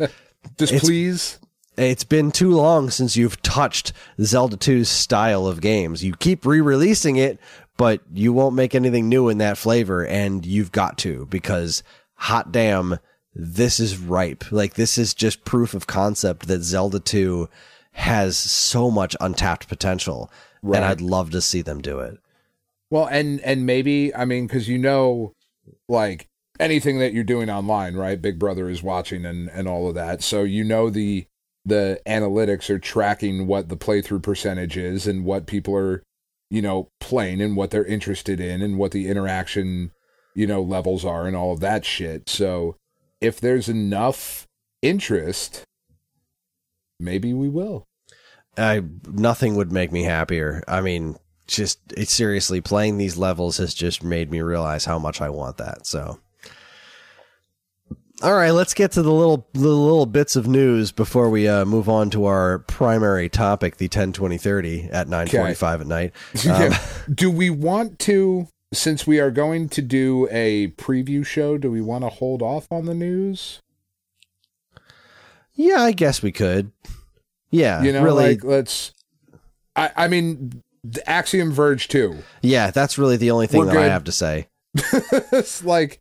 Just It's- please. it's been too long since you've touched Zelda 2's style of games. You keep re-releasing it, but you won't make anything new in that flavor and you've got to because hot damn, this is ripe. Like this is just proof of concept that Zelda 2 has so much untapped potential Right. and I'd love to see them do it. Well, and and maybe I mean because you know, like anything that you're doing online, right? Big Brother is watching and and all of that, so you know the the analytics are tracking what the playthrough percentage is and what people are, you know, playing and what they're interested in and what the interaction, you know, levels are and all of that shit. So if there's enough interest, maybe we will. I nothing would make me happier. I mean, just seriously playing these levels has just made me realize how much I want that. So All right, let's get to the little the little bits of news before we uh, move on to our primary topic, the 10 20 30 at 9:45 at night. Um, do we want to since we are going to do a preview show, do we want to hold off on the news? yeah, I guess we could. Yeah, You know, really. like let's I I mean Axiom Verge 2. yeah, that's really the only thing We're that I have to say. it's like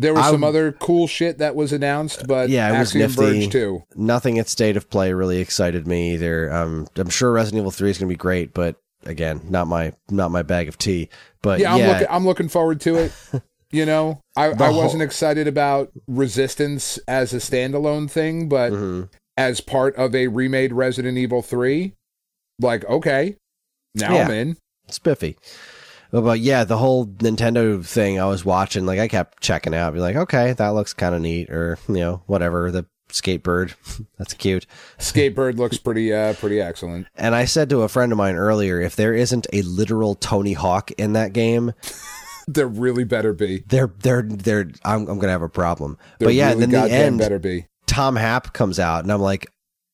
there was I some other cool shit that was announced, but Yeah, it was nifty. Verge 2. Nothing at State of Play really excited me either. Um, I'm sure Resident Evil 3 is going to be great, but again, not my not my bag of tea. But Yeah, yeah, I'm looking I'm looking forward to it. You know, I, I whole- wasn't excited about Resistance as a standalone thing, but mhm. as part of a remade Resident Evil 3, like, okay, now Yeah. I'm in. spiffy. But, yeah, the whole Nintendo thing I was watching, like I kept checking out, be like, okay, that looks kind of neat, or you know, whatever. The skatebird, that's cute. Skatebird looks pretty uh pretty excellent. And I said to a friend of mine earlier, if there isn't a literal Tony Hawk in that game, There really better be. they're they're they're I'm, I'm gonna have a problem. There but yeah, really then the end, better be. Tom Happ comes out, and I'm like,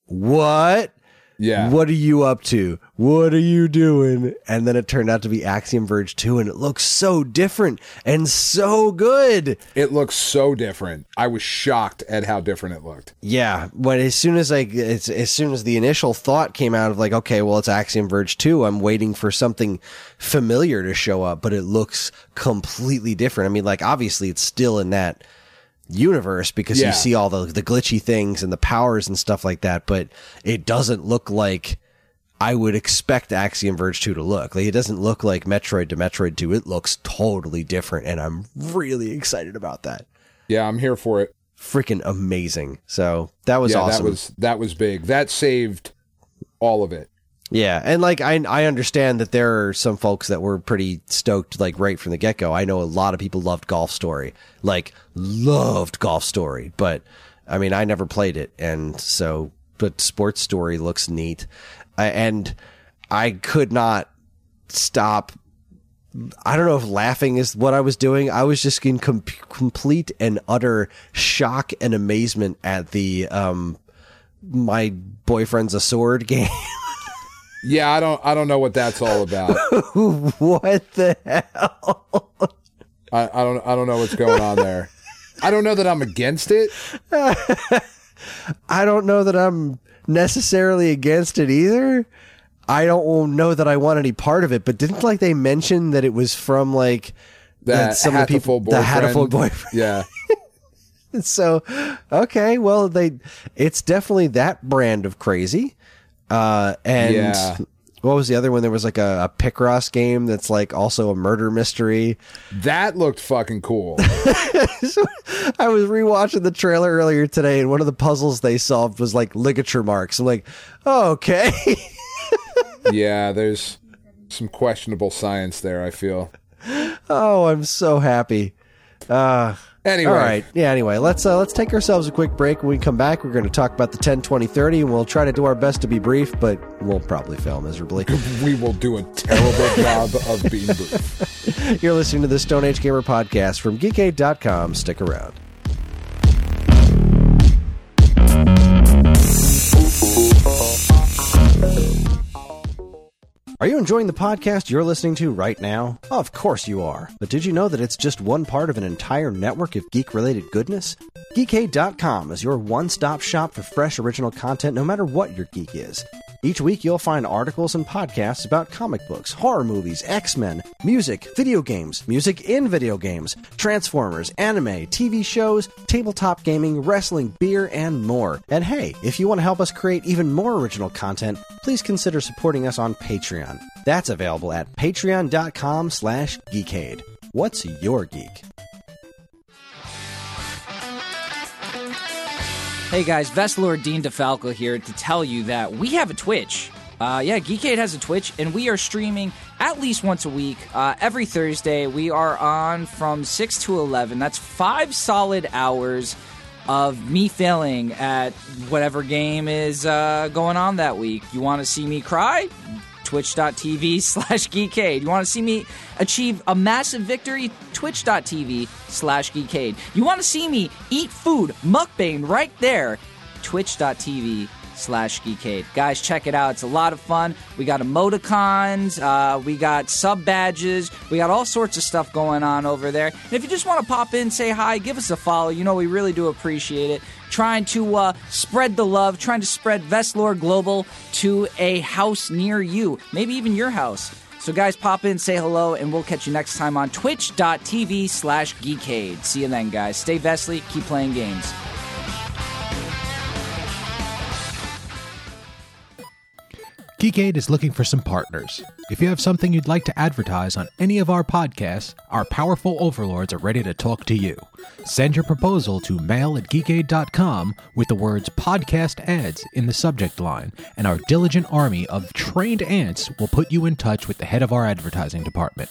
what? Yeah. What are you up to? What are you doing? And then it turned out to be Axiom Verge 2, and it looks so different and so good. It looks so different. I was shocked at how different it looked. Yeah, but as soon as I, it's, as soon as the initial thought came out of like, okay, well, it's Axiom Verge 2, I'm waiting for something familiar to show up, but it looks completely different. I mean, like, obviously, it's still in that universe because Yeah. you see all the, the glitchy things and the powers and stuff like that, but it doesn't look like I would expect Axiom Verge 2 to look. Like, it doesn't look like Metroid to Metroid 2. It looks totally different, and I'm really excited about that. Yeah, I'm here for it. Freaking amazing. So, that was yeah, awesome. that was that was big. That saved all of it. Yeah, and like I I understand that there are some folks that were pretty stoked like right from the get go. I know a lot of people loved Golf Story, like loved Golf Story, but I mean I never played it, and so but Sports Story looks neat, and I could not stop. I don't know if laughing is what I was doing. I was just in com- complete and utter shock and amazement at the um my boyfriend's a sword game. Yeah, I don't I don't know what that's all about. what the hell? I, I don't I don't know what's going on there. I don't know that I'm against it. I don't know that I'm necessarily against it either. I don't know that I want any part of it, but didn't like they mention that it was from like That some of the people the Hatoful Boyfriend. boyfriend. Yeah. So okay, well they it's definitely that brand of crazy. Uh and Yeah. What was the other one? There was like a, a Picross game that's like also a murder mystery. That looked fucking cool. I was rewatching the trailer earlier today, and one of the puzzles they solved was like ligature marks. I'm like, oh, okay. yeah, there's some questionable science there, I feel. oh, I'm so happy. Uh, Anyway, all right. Yeah. Anyway, let's uh, let's take ourselves a quick break. When we come back, we're going to talk about the 10, 20, 30, and we'll try to do our best to be brief, but we'll probably fail miserably. we will do a terrible job of being brief. You're listening to the Stone Age Gamer podcast from Geekade.com. Stick around. Are you enjoying the podcast you're listening to right now? Of course you are. But did you know that it's just one part of an entire network of geek related goodness? Geekade.com is your one stop shop for fresh original content no matter what your geek is. Each week you'll find articles and podcasts about comic books, horror movies, X Men, music, video games, music in video games, Transformers, anime, TV shows, tabletop gaming, wrestling, beer, and more. And hey, if you want to help us create even more original content, please consider supporting us on Patreon. That's available at patreon.com slash geekade. What's your geek? Hey guys, Vestlord Dean DeFalco here to tell you that we have a Twitch. Uh, yeah, Geekade has a Twitch, and we are streaming at least once a week. Uh, every Thursday, we are on from 6 to 11. That's five solid hours of me failing at whatever game is uh, going on that week. You want to see me cry? twitch.tv slash geekade. You want to see me achieve a massive victory? Twitch.tv slash geekade. You want to see me eat food, mukbang right there? Twitch.tv slash geekade. Guys, check it out. It's a lot of fun. We got emoticons, uh, we got sub badges, we got all sorts of stuff going on over there. And if you just want to pop in, say hi, give us a follow. You know, we really do appreciate it. Trying to uh, spread the love, trying to spread Vestlore Global to a house near you, maybe even your house. So, guys, pop in, say hello, and we'll catch you next time on twitch.tv slash geekade. See you then, guys. Stay Vestly, keep playing games. Geekade is looking for some partners. If you have something you'd like to advertise on any of our podcasts, our powerful overlords are ready to talk to you. Send your proposal to mail at geekade.com with the words podcast ads in the subject line, and our diligent army of trained ants will put you in touch with the head of our advertising department.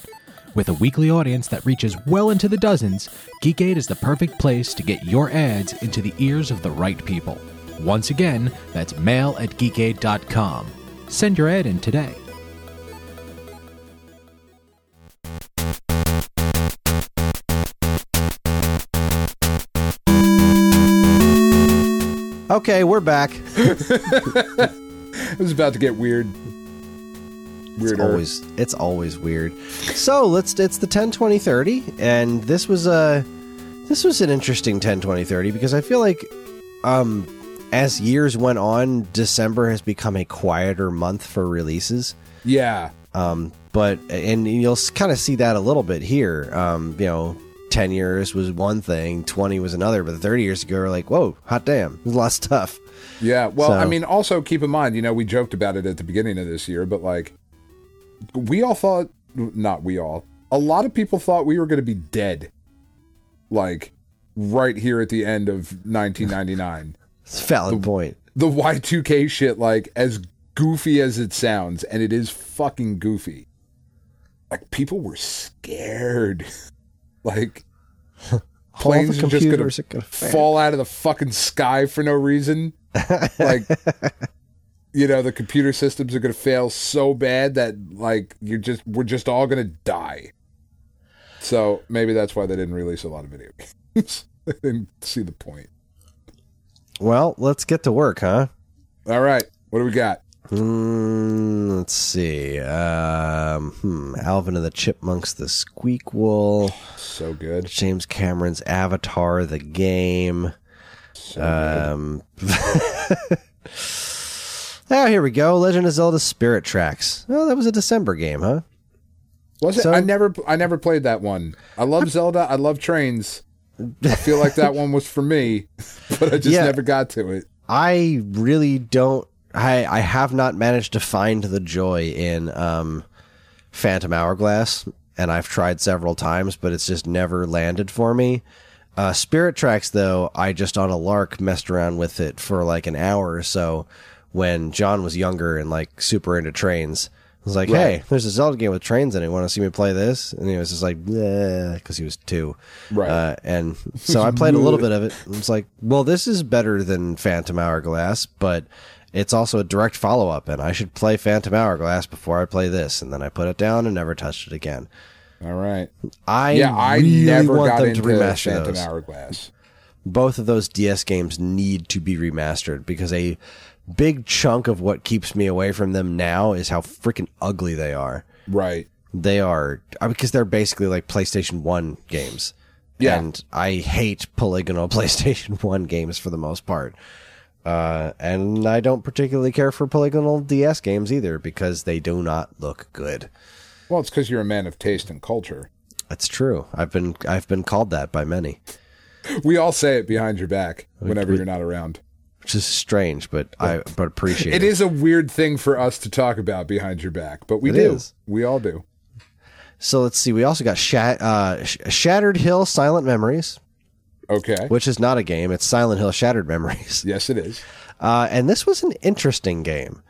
With a weekly audience that reaches well into the dozens, Geekade is the perfect place to get your ads into the ears of the right people. Once again, that's mail at geekade.com. Send your ad in today. Okay, we're back. It was about to get weird. It's always it's always weird. So let's it's the 10 20 30 and this was a this was an interesting 10 20 30 because I feel like um as years went on December has become a quieter month for releases. Yeah. Um but and you'll kind of see that a little bit here. Um you know 10 years was one thing, 20 was another, but 30 years ago we're like, "Whoa, hot damn. A lot of stuff." Yeah. Well, So- I mean, also keep in mind, you know, we joked about it at the beginning of this year, but like, we all thought, not we all, a lot of people thought we were going to be dead. Like, right here at the end of 1999. It's a valid point. the Y2K shit, like, as goofy as it sounds, and it is fucking goofy. Like, people were scared. like, planes are just gonna gonna fall out of the fucking sky for no reason. like, you know, the computer systems are going to fail so bad that like you're just we're just all going to die. So maybe that's why they didn't release a lot of video games. they didn't see the point. Well, let's get to work, huh? All right, what do we got? Mm, let's see. Um, hmm, Alvin and the Chipmunks, the Squeakquel, So good. James Cameron's Avatar, the game. So Um, oh, here we go. Legend of Zelda Spirit Tracks. Oh, that was a December game, huh? Was it? So- I never I never played that one. I love Zelda. I love trains. I feel like that one was for me, but I just Yeah. never got to it. I really don't. I I have not managed to find the joy in um, Phantom Hourglass, and I've tried several times, but it's just never landed for me. Uh, Spirit Tracks, though, I just on a lark messed around with it for like an hour or so when John was younger and like super into trains. I was like, Right. "Hey, there's a Zelda game with trains in it. Want to see me play this?" And he was just like, "Yeah," because he was two. Right. Uh, and so I played a little bit of it. and It's like, well, this is better than Phantom Hourglass, but it's also a direct follow up, and I should play Phantom Hourglass before I play this. And then I put it down and never touched it again. All right. I yeah, I really never want got them into to remaster Phantom those. Hourglass. Both of those DS games need to be remastered because a big chunk of what keeps me away from them now is how freaking ugly they are. Right. They are uh, because they're basically like PlayStation 1 games. Yeah. And I hate polygonal PlayStation 1 games for the most part. Uh, and I don't particularly care for polygonal DS games either because they do not look good. Well, it's because you're a man of taste and culture. That's true. I've been I've been called that by many, We all say it behind your back whenever you're not around. Which is strange, but I but appreciate it. It is a weird thing for us to talk about behind your back, but we It do. is. We all do. So let's see. We also got Shat- uh, Sh- Shattered Hill Silent Memories, Okay. which is not a game. It's Silent Hill Shattered Memories. Yes, it is. Uh, and this was an interesting game.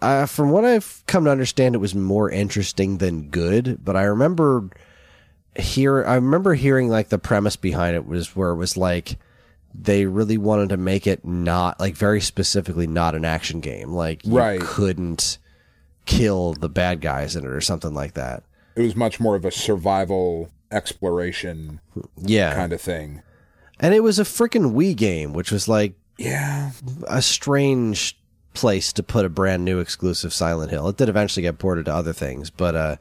Uh, from what I've come to understand, it was more interesting than good. But I remember hear I remember hearing like the premise behind it was where it was like they really wanted to make it not like very specifically not an action game. Like you Right. couldn't kill the bad guys in it or something like that. It was much more of a survival exploration Yeah. kind of thing. And it was a freaking Wii game, which was like Yeah. a strange place to put a brand new exclusive Silent Hill. It did eventually get ported to other things, but uh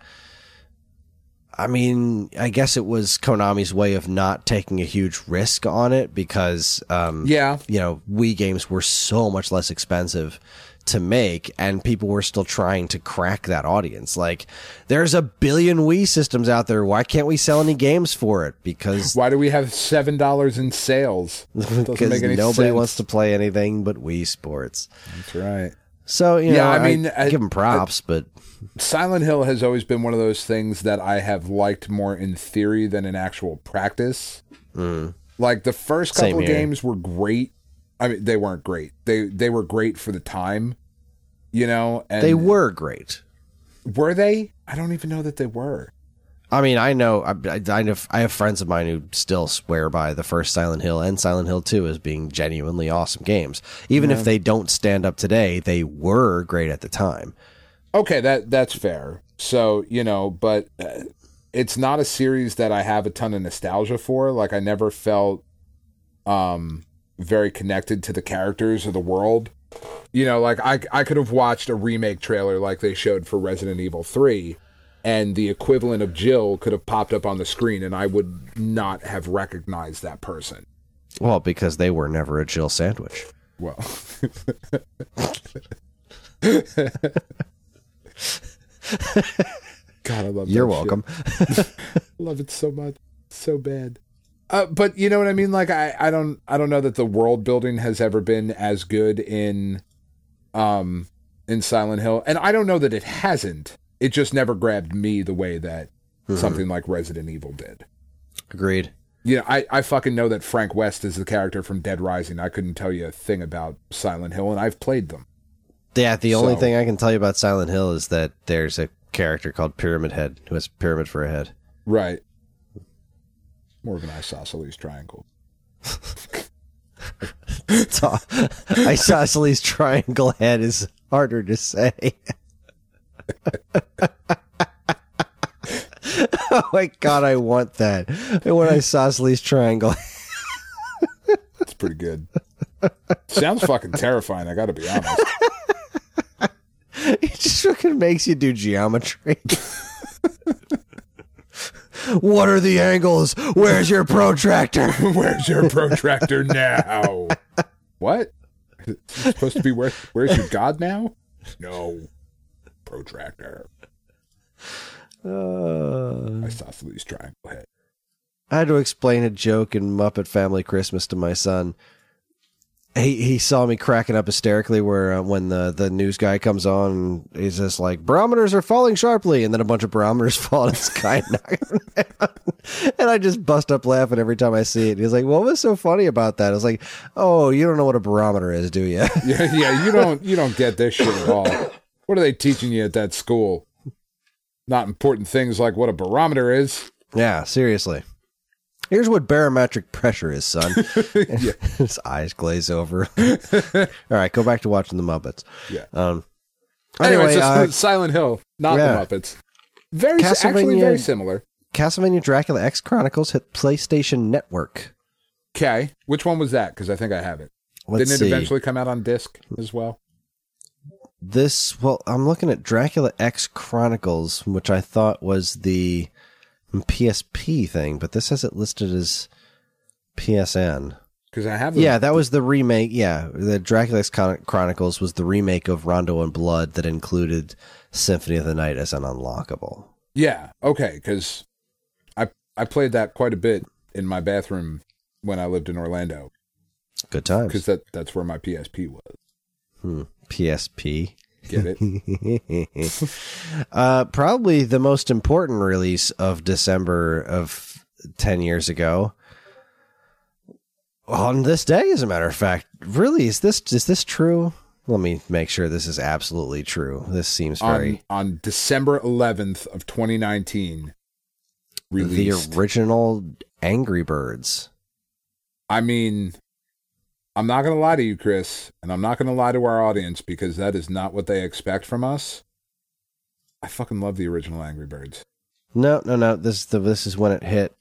I mean, I guess it was Konami's way of not taking a huge risk on it because um Yeah. you know, Wii games were so much less expensive to make and people were still trying to crack that audience. Like there's a billion Wii systems out there. Why can't we sell any games for it? Because Why do we have seven dollars in sales? Because nobody sense. wants to play anything but Wii Sports. That's right. So you Yeah, know, I mean, I- give them props, but Silent Hill has always been one of those things that I have liked more in theory than in actual practice. Like the first Mm. Couple games were great. I mean, they weren't great. They they were great for the time, you know. And they were great. were they? I don't even know that they were. I mean, I know I, I, I have I have friends of mine who still swear by the first Silent Hill and Silent Hill Two as being genuinely awesome games. Even if they don't stand up today, they were great at the time. Okay, that that's fair. So you know, but uh, it's not a series that I have a ton of nostalgia for. Like I never felt um very connected to the characters or the world. You know, like I I could have watched a remake trailer like they showed for Resident Evil 3 and the equivalent of Jill could have popped up on the screen and I would not have recognized that person. Well, because they were never a Jill sandwich. Well, God, I love You're welcome. love it so much. So bad. Uh, but you know what i mean? Like I, I don't i don't know that the world building has ever been as good in um in silent hill. And i don't know that it hasn't. It just never grabbed me the way that something like resident evil did. Agreed. you know I, I fucking know that frank west is the character from dead rising. I couldn't tell you a thing about silent hill and i've played them Yeah, the only So- thing I can tell you about Silent Hill is that there's a character called Pyramid Head who has a pyramid for a head. right more of an isosceles triangle So, isosceles triangle head is harder to say. oh my god, I want that. I want isosceles triangle. It's pretty good. Sounds fucking terrifying. I got to be honest. it just fucking makes you do geometry. what are the angles? Where's your protractor? Where's your protractor now? what? it supposed to be where? Where's your god now? No, protractor. Uh, Isosceles triangle head. I had to explain a joke in Muppet Family Christmas to my son. He he saw me cracking up hysterically where uh, when the the news guy comes on and he's just like barometers are falling sharply and then a bunch of barometers fall in the sky and knock him down. and I just bust up laughing every time I see it. He's like, "What was so funny about that?" I was like, "Oh, you don't know what a barometer is, do you?" Yeah, yeah. You don't you don't get this shit at all. What are they teaching you at that school? Not important things like what a barometer is. yeah, seriously. Here's what barometric pressure is, son. His eyes glaze over. All right, go back to watching the Muppets. Yeah. Um. Anyway, Anyway, so uh, Silent Hill, not yeah. the Muppets. Very actually very similar. Castlevania Dracula X Chronicles hit PlayStation Network. Okay, which one was that? Because I think I have it. Let's Didn't it see. eventually come out on disc as well? This well, I'm looking at Dracula X Chronicles, which I thought was the PSP thing, but this has it listed as PSN. Because I have. Yeah, that was the remake. Yeah, the Dracula X Chron- Chronicles was the remake of Rondo and Blood that included Symphony of the Night as an unlockable. Yeah. Okay. Because I I played that quite a bit in my bathroom when I lived in Orlando. Good times. Because that that's where my PSP was. Hmm. PSP. Get it? Uh, probably the most important release of December of 10 years ago. On this day, as a matter of fact. Really, is this is this true? Let me make sure this is absolutely true. This seems very on on December 11th of 2019. Released. the original Angry Birds. I mean, I'm not going to lie to you, Chris, and I'm not going to lie to our audience because that is not what they expect from us. I fucking love the original Angry Birds. No, no, no. This is the this is when it hit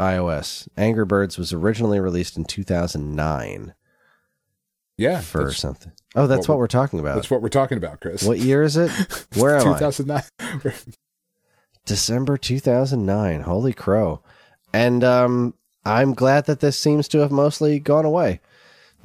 iOS. Angry Birds was originally released in 2009 Yeah, for something. Oh, that's what what, we're talking about. that's what we're talking about, Chris. What year is it? Where am I? 2009. December 2009. Holy crow. And um, I'm glad that this seems to have mostly gone away.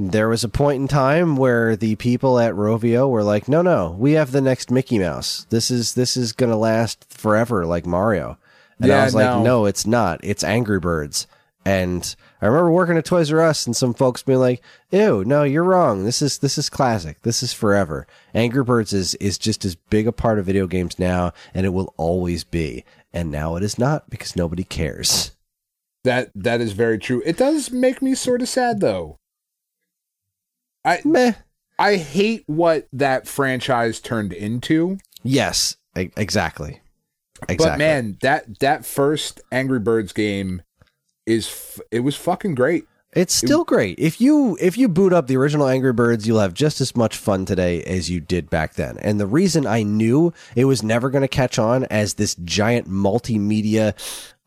There was a point in time where the people at Rovio were like, "No, no, we have the next Mickey Mouse. This is this is going to last forever like Mario." And I was like, no. "No, it's not. It's Angry Birds." And I remember working at Toys R Us and some folks being like, "Ew, no, you're wrong. This is this is classic. This is forever. Angry Birds is is just as big a part of video games now, and it will always be. And now it is not because nobody cares." That that is very true. It does make me sort of sad though. I Meh. I hate what that franchise turned into. Yes, exactly. Exactly. But man, that that first Angry Birds game is f- it was fucking great. It's still great. If you if you boot up the original Angry Birds, you'll have just as much fun today as you did back then. And the reason I knew it was never going to catch on as this giant multimedia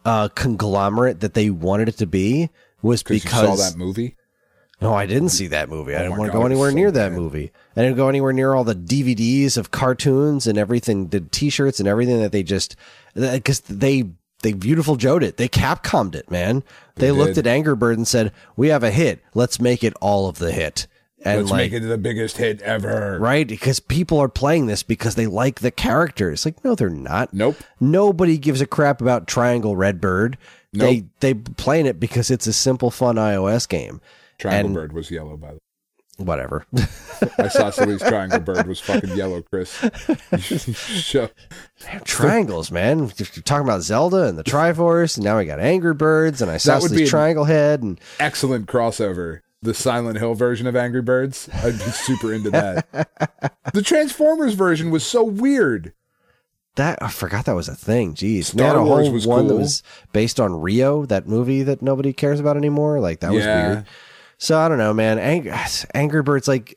uh, conglomerate that they wanted it to be was Because you saw that movie. No, I didn't see that movie. I Oh didn't want to go anywhere near that movie. I didn't go anywhere near all the DVDs of cartoons and everything, the T-shirts and everything that they just because they they Viewtiful Joed it. They Capcomed it, man. They, They looked at Angry Bird and said, "We have a hit. Let's make it all of the hit." And Let's like, make it the biggest hit ever. right because people are playing this because they like the characters. Like, no, they're not. Nope. Nobody gives a crap about Triangle Redbird. They they playing it because it's a simple, fun iOS game. Triangle And- Bird was yellow by the way. Whatever. Isosceles Triangle Bird was fucking yellow, Chris. Show. triangles, man. You're talking about Zelda and the Triforce, and now we got Angry Birds, and I saw would this be an- Triangle Head, and Excellent crossover. The Silent Hill version of Angry Birds. I'd be super into that. the Transformers version was so weird. that I forgot that was a thing. Jeez, Star a Wars was one that was based on Rio, that movie that nobody cares about anymore. Like that was weird. So I don't know, man. Ang- Angry Birds, like.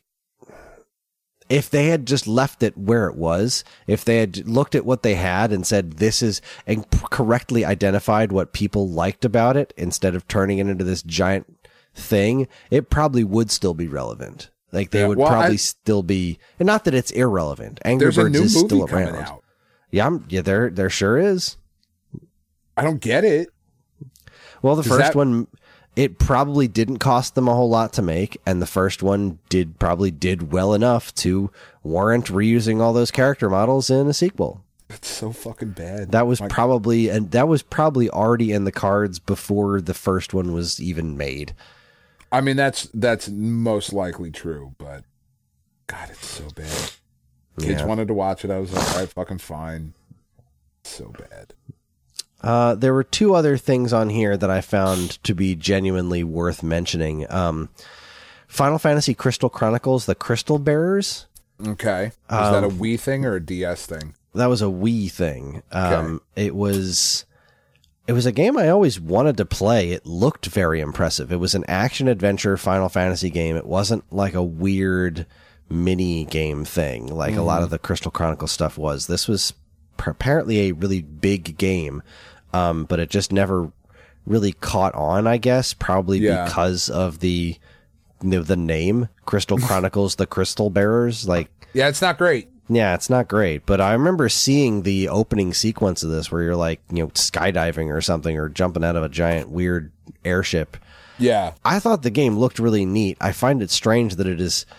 If they had just left it where it was, if they had looked at what they had and said this is and correctly identified what people liked about it instead of turning it into this giant thing, it probably would still be relevant. Like they Yeah, would well, probably I- still be, and not that it's irrelevant. Angry Birds is still around. out. Yeah, I'm, yeah, there there sure is. I don't get it. Well, the Does first that- one, it probably didn't cost them a whole lot to make, and the first one did probably did well enough to warrant reusing all those character models in a sequel. It's so fucking bad. That was Like, probably and that was probably already in the cards before the first one was even made. I mean, that's that's most likely true, but God, it's so bad. Kids Yeah. wanted to watch it. I was like, all right, fucking fine. So bad. Uh, there were two other things on here that I found to be genuinely worth mentioning. Um, Final Fantasy Crystal Chronicles: The Crystal Bearers. Okay. Is that Um, a Wii thing or a DS thing? that was a Wii thing. Um, It was it was a game I always wanted to play. It looked very impressive. It was an action adventure Final Fantasy game. It wasn't like a weird mini game thing like a lot of the Crystal Chronicles stuff was. This was apparently a really big game, um, but it just never really caught on. I guess probably Yeah. because of the you know, the name Crystal Chronicles: The Crystal Bearers. Like Yeah, it's not great. yeah, it's not great, but I remember seeing the opening sequence of this where you're like, you know, skydiving or something or jumping out of a giant weird airship. Yeah. I thought the game looked really neat. I find it strange that it has s-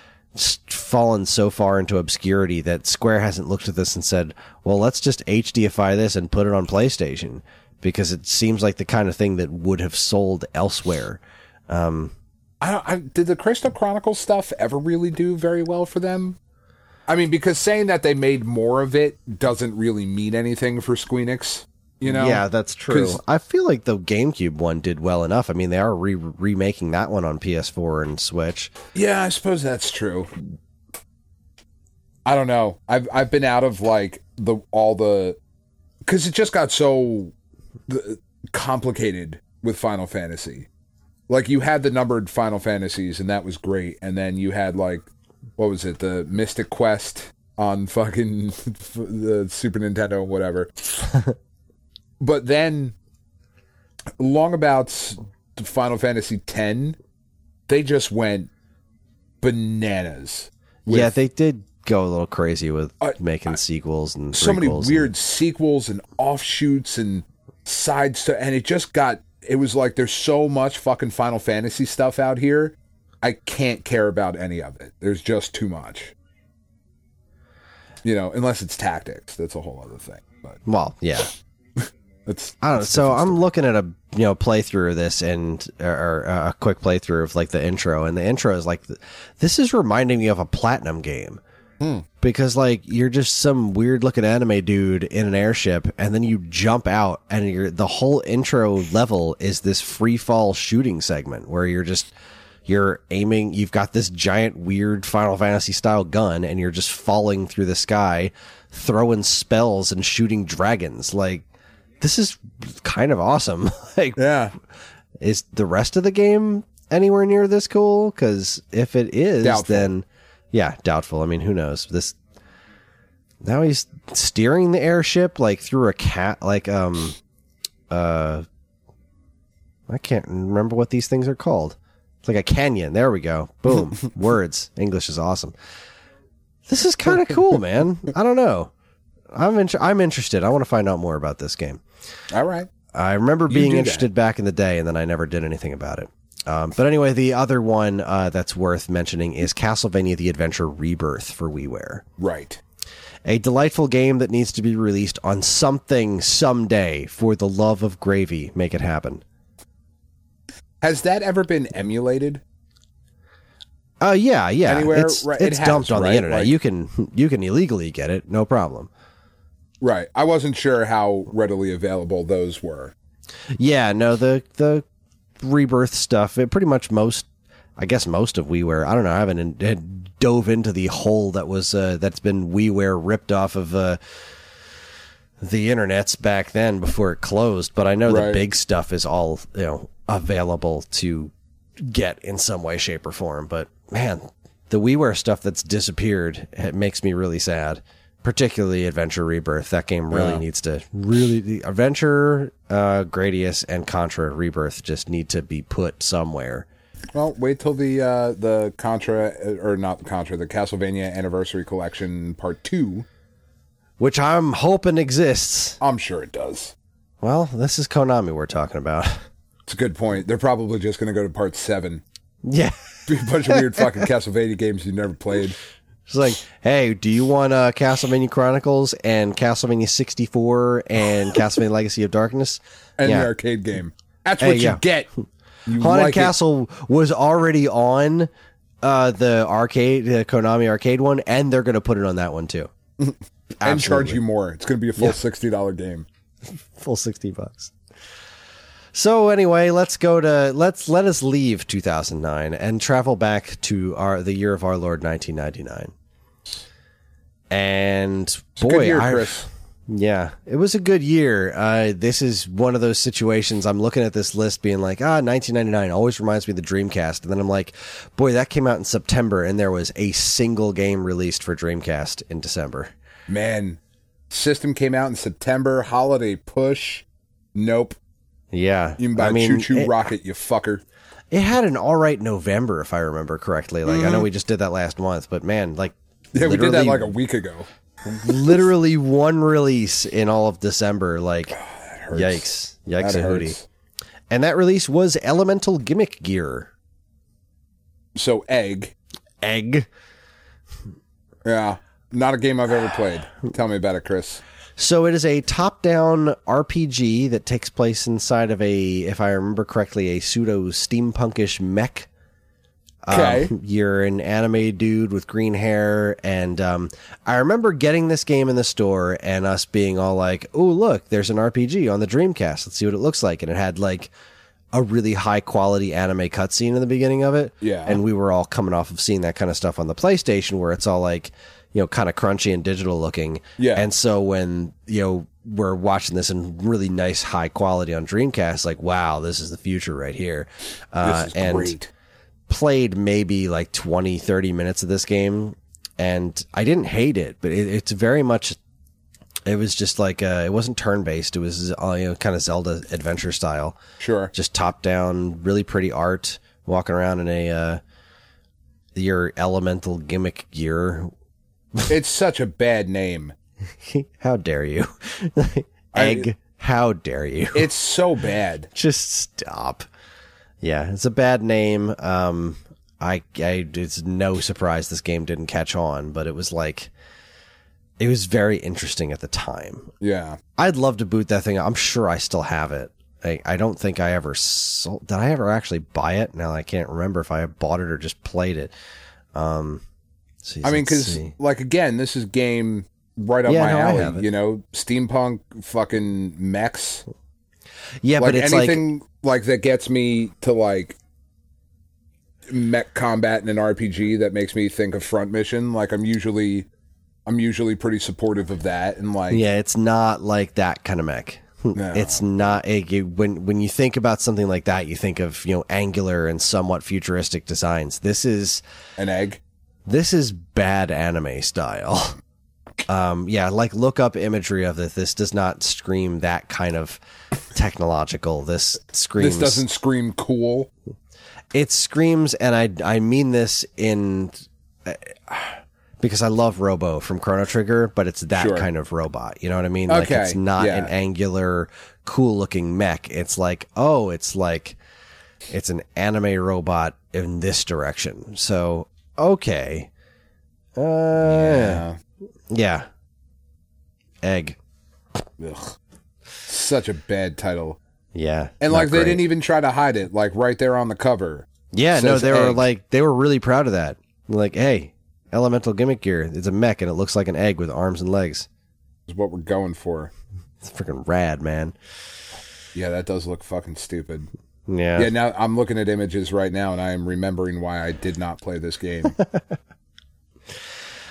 fallen so far into obscurity that Square hasn't looked at this and said, "Well, let's just HDify this and put it on PlayStation." Because it seems like the kind of thing that would have sold elsewhere. Um, I, I did the Crystal Chronicles stuff ever really do very well for them? I mean, because saying that they made more of it doesn't really mean anything for Squeenix. You know? yeah, that's true. I feel like the GameCube one did well enough. I mean, they are re- remaking that one on PS4 and Switch. Yeah, I suppose that's true. I don't know. I've I've been out of like the all the because it just got so complicated with Final Fantasy. Like you had the numbered Final Fantasies, and that was great, and then you had like what was it, the Mystic Quest on fucking the Super Nintendo, whatever. but then, long about Final Fantasy X, they just went bananas. with yeah, they did go a little crazy with Uh, making sequels and so many prequels and- weird sequels and offshoots and side stuff, and it just got. It was like there's so much fucking Final Fantasy stuff out here. I can't care about any of it. There's just too much. You know, unless it's tactics, that's a whole other thing. But Well, yeah. It's I don't know. So I'm looking at a you know playthrough of this and or, or uh, a quick playthrough of like the intro, and the intro is like, this is reminding me of a platinum game. Because like you're just some weird looking anime dude in an airship, and then you jump out, and you're the whole intro level is this free fall shooting segment where you're just you're aiming. You've got this giant weird Final Fantasy style gun, and you're just falling through the sky, throwing spells and shooting dragons. Like this is kind of awesome. like, Yeah. is the rest of the game anywhere near this cool? Because if it is, Doubtful. then yeah, doubtful. I mean, who knows? This now he's steering the airship like through a cat, like um, uh, I can't remember what these things are called. It's like a canyon. There we go. Boom. Words. English is awesome. This is kind of cool, man. I don't know. I'm in- I'm interested. I want to find out more about this game. All right. I remember being do that. interested back in the day, and then I never did anything about it. Um, but anyway, the other one uh, that's worth mentioning is Castlevania: The Adventure Rebirth for WiiWare, Right. a delightful game that needs to be released on something someday. For the love of gravy, make it happen. Has that ever been emulated? Uh, yeah, yeah. Anywhere? it's Right, it it's has, dumped on right? the internet. Like- you can you can illegally get it, no problem. Right. I wasn't sure how readily available those were. Yeah, no, the the rebirth stuff. It pretty much most, I guess, most of WiiWare. I don't know. I haven't in, dove into the hole that was uh, that's been WiiWare ripped off of uh, the internets back then before it closed. But I know the big stuff is all you know available to get in some way, shape, or form. But man, the WiiWare stuff that's disappeared it makes me really sad. Particularly Adventure Rebirth. That game really Yeah. needs to really the Adventure, uh, Gradius, and Contra Rebirth just need to be put somewhere. Well, wait till the uh, the Contra or not the Contra, the Castlevania Anniversary Collection Part Two. Which I'm hoping exists. I'm sure it does. Well, this is Konami we're talking about. It's a good point. They're probably just going to go to Part Seven. yeah. Be a bunch of weird fucking Castlevania games you never played. It's like, hey, do you want uh, Castlevania Chronicles and Castlevania 64 and Castlevania Legacy of Darkness? And Yeah. the arcade game. That's Hey, what yeah. you get. You Haunted like it. Castle was already on uh, the arcade, the Konami arcade one, and they're going to put it on that one too. and charge you more. It's going to be a full sixty dollar game. full 60 bucks. So anyway, let's go to let's let us leave 2009 and travel back to our the year of our Lord 1999. And boy, year, I yeah, it was a good year. Uh, this is one of those situations. I'm looking at this list, being like, ah, 1999 always reminds me of the Dreamcast, and then I'm like, boy, that came out in September, and there was a single game released for Dreamcast in December. Man, system came out in September. Holiday push. Nope. Yeah, You can buy I mean, ChuChu it- Rocket, you fucker. It had an all right November, if I remember correctly. Like I know we just did that last month, but man, like Mm-hmm. Yeah, we did that like a week ago. literally one release in all of December. Like yikes, yikes, That a hootie. And that release was Elemental Gimmick Gear So egg. Egg. Yeah. Not a game I've ever played. Tell me about it, Chris. So it is a top-down RPG that takes place inside of a, if I remember correctly, a pseudo steampunkish mech. Okay. Um, you're an anime dude with green hair, and um, I remember getting this game in the store and us being all like, "Oh, look, there's an RPG on the Dreamcast. Let's see what it looks like." And it had like a really high quality anime cutscene in the beginning of it. Yeah. and we were all coming off of seeing that kind of stuff on the PlayStation, where it's all like, you know, kind of crunchy and digital looking. Yeah. and so when you know we're watching this in really nice high quality on Dreamcast, like, wow, this is the future right here. Uh, This is and great. played maybe like 20 30 minutes of this game and I didn't hate it, but it, it's very much. It was just like uh, it wasn't turn based. It was uh, you know kind of Zelda adventure style, Sure. just top down, really pretty art. Walking around in a uh, your elemental gimmick gear. It's such a bad name. How dare you, egg? how dare you? It's so bad. just stop. Yeah, it's a bad name. Um, I, I, it's no surprise this game didn't catch on, but it was like, it was very interesting at the time. Yeah. I'd love to boot that thing. I'm sure I still have it. I, I don't think I ever sold. Did I ever actually buy it? Now I can't remember if I bought it or just played it. Um, see, I mean, because like again, this is game right up Yeah, my no, alley. You know, steampunk fucking mechs. yeah, like but it's anything like, that gets me to like mech combat in an RPG that makes me think of front mission. Like I'm usually, I'm usually pretty supportive of that. And like, Yeah, it's not like that kind of mech. No. It's not a you- when when you think about something like that, you think of you know angular and somewhat futuristic designs. This is an egg. This is bad anime style. Um, yeah, like look up imagery of this. This does not scream that kind of technological. This screams. This doesn't scream cool. It screams, and I I mean this in uh, because I love Robo from Chrono Trigger, but it's that Sure. kind of robot. You know what I mean? Like it's not yeah. an angular, cool looking mech. It's like oh, it's like it's an anime robot in this direction. So okay, uh, yeah, Yeah. egg, Ugh. Such a bad title. yeah, And like they didn't even try to hide it. Like right there on the cover. Yeah, no, they were like they were really proud of that. Like, hey, elemental gimmick gear. It's a mech and it looks like an egg with arms and legs. Is what we're going for. It's freaking rad, man. Yeah, that does look fucking stupid. Yeah. Yeah, now I'm looking at images right now and I am remembering why I did not play this game.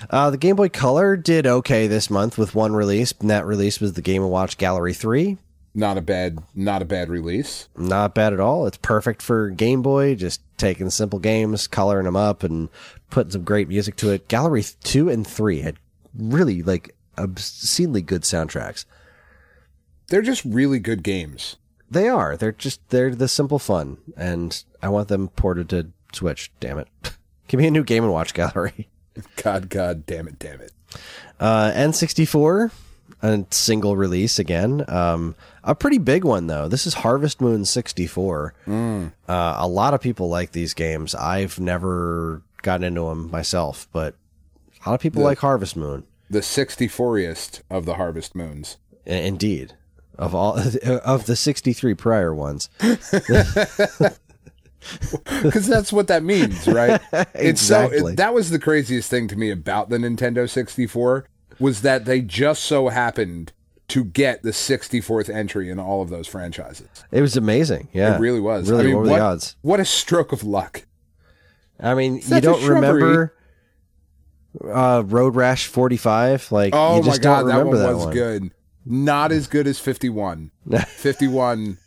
Uh, the Game Boy Color did okay this month with one release, and that release was the Game & Watch Gallery 3. not a bad not a bad release. Not bad at all. It's perfect for Game Boy, just taking simple games, coloring them up, and putting some great music to it. Gallery 2 and 3 had really, like, obscenely good soundtracks. They're just really good games. They are. They're just they're the simple fun, and I want them ported to Switch. Damn it! Give me a new Game and Watch gallery. God, God, damn it, damn it. Uh, N64, a single release again. Um, a pretty big one though. This is Harvest Moon 64. Uh, a lot of people like these games. I've never gotten into them myself, but a lot of people The- like Harvest Moon. The 64iest of the Harvest Moons. Indeed, of all of the 63 prior ones. Because that's what that means, right? It's so Exactly. it, that was the craziest thing to me about the Nintendo 64 was that they just so happened to get the 64th entry in all of those franchises. It was amazing. Yeah, It really was. Really, I mean, what what, the odds? What a stroke of luck. I mean, you Such a don't remember uh, Road Rash 45? Like, Oh you my just god, don't remember that one was one. good. Not as good as 51. 51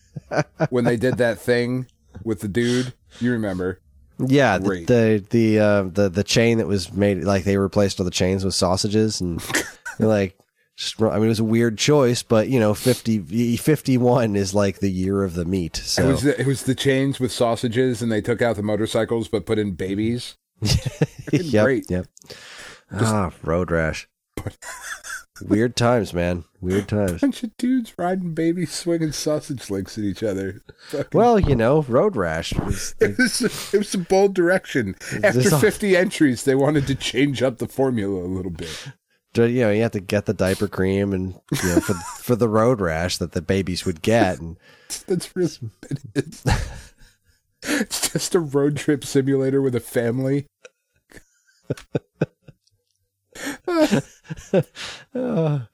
when they did that thing with the dude, you remember. Yeah, the the the, uh, the the chain that was made like they replaced all the chains with sausages and like just, I mean it was a weird choice, but you know 50 51 is like the year of the meat. It So was the, it was the chains with sausages and they took out the motorcycles but put in babies. yep, great. Yep. ah, Road Rash. Weird times, man. Weird times. Bunch of dudes riding babies swinging sausage links at each other. Fucking- Well, you know, Road Rash was it was it was a bold direction. After all- 50 entries, they wanted to change up the formula a little bit. you know, you have to get the diaper cream and you know for for the road rash that the babies would get and That's really. It's just a road trip simulator with a family.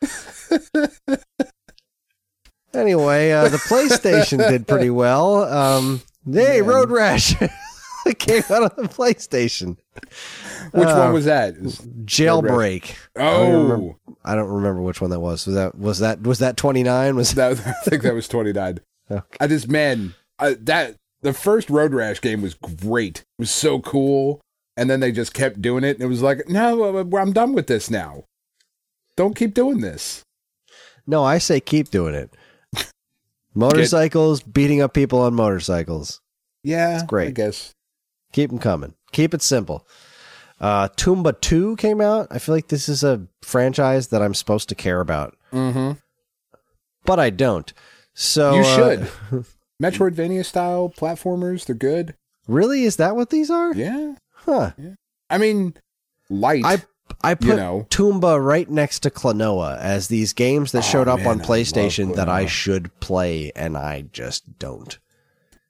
Anyway, uh, the PlayStation did pretty well. Um, hey, Road Rash came out on the PlayStation. Which Uh, one was that? Was- Jailbreak. I don't, oh, remember, I don't remember which one that was. Was that was that was that twenty nine? Was that, I think that was 29. Okay. I just, man, I, that the first Road Rash game was great. It was so cool. And then they just kept doing it, and it was like, no, uh, I'm done with this now. Don't keep doing this. No, I say keep doing it. Motorcycles beating up people on motorcycles. Yeah, it's great. I guess. Keep them coming. Keep it simple. Uh, Tomba 2 came out. I feel like this is a franchise that I'm supposed to care about, Mm-hmm. but I don't. So You uh, should. Metroidvania style platformers, they're good. really, is that what these are? Yeah. Huh. I mean, light. I I put You know. Tomba right next to Klonoa as these games that Oh, showed up man, on PlayStation love that I should play, and I just don't.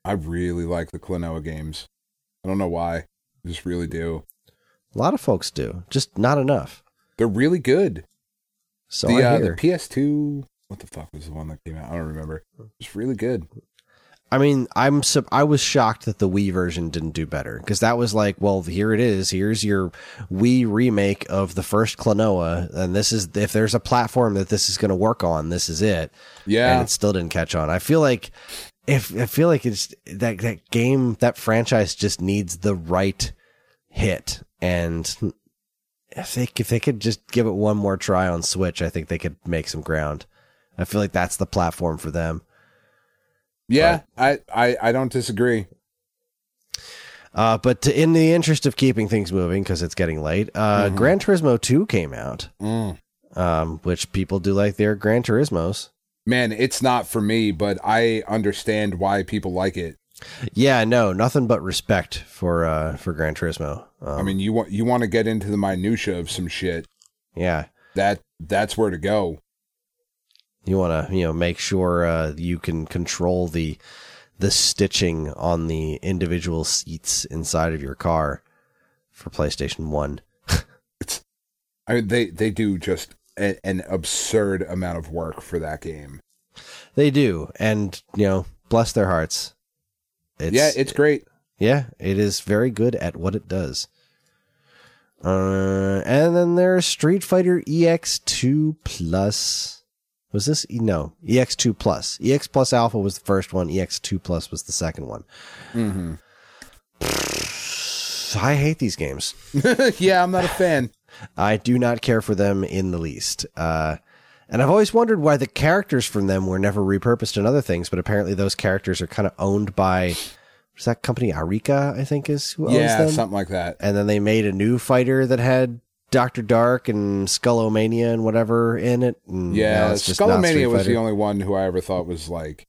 I really like the Klonoa games. I don't know why. I just really do. A lot of folks do, just not enough. They're really good. So the, I uh, the PS2, what the fuck was the one that came out? I don't remember. It's really good. I mean, I'm I was shocked that the Wii version didn't do better because that was like, well, here it is. Here's your Wii remake of the first Klonoa, and this is if there's a platform that this is going to work on, this is it. Yeah. and it still didn't catch on. I feel like if I feel like it's that that game that franchise just needs the right hit, and if they if they could just give it one more try on Switch, I think they could make some ground. I feel like that's the platform for them. Yeah, I, I, I don't disagree. Uh, but to, in the interest of keeping things moving, because it's getting late, uh, Gran Turismo 2 came out, Mm. um, which people do like their Gran Turismos. Man, it's not for me, but I understand why people like it. Yeah, no, nothing but respect for uh, for Gran Turismo. Um, I mean, you want you want to get into the minutia of some shit. yeah, That that's where to go. You want to you know make sure uh, you can control the the stitching on the individual seats inside of your car for PlayStation One. it's, I mean, they they do just a, an absurd amount of work for that game. They do, and you know, bless their hearts. It's, yeah, it's great. Yeah, it is very good at what it does. Uh, and then there's Street Fighter EX2 Plus. Was this no EX2 Plus? EX Plus Alpha was the first one. EX2 Plus was the second one. mm-hmm. I hate these games. yeah, I'm not a fan. I do not care for them in the least. Uh, and I've always wondered why the characters from them were never repurposed in other things, but apparently those characters are kind of owned by. What's that company? Arika, I think, is who owns yeah, them. something like that. and then they made a new fighter that had Doctor Dark and Skullomania and whatever in it. And Yeah, Skullomania was the only one who I ever thought was like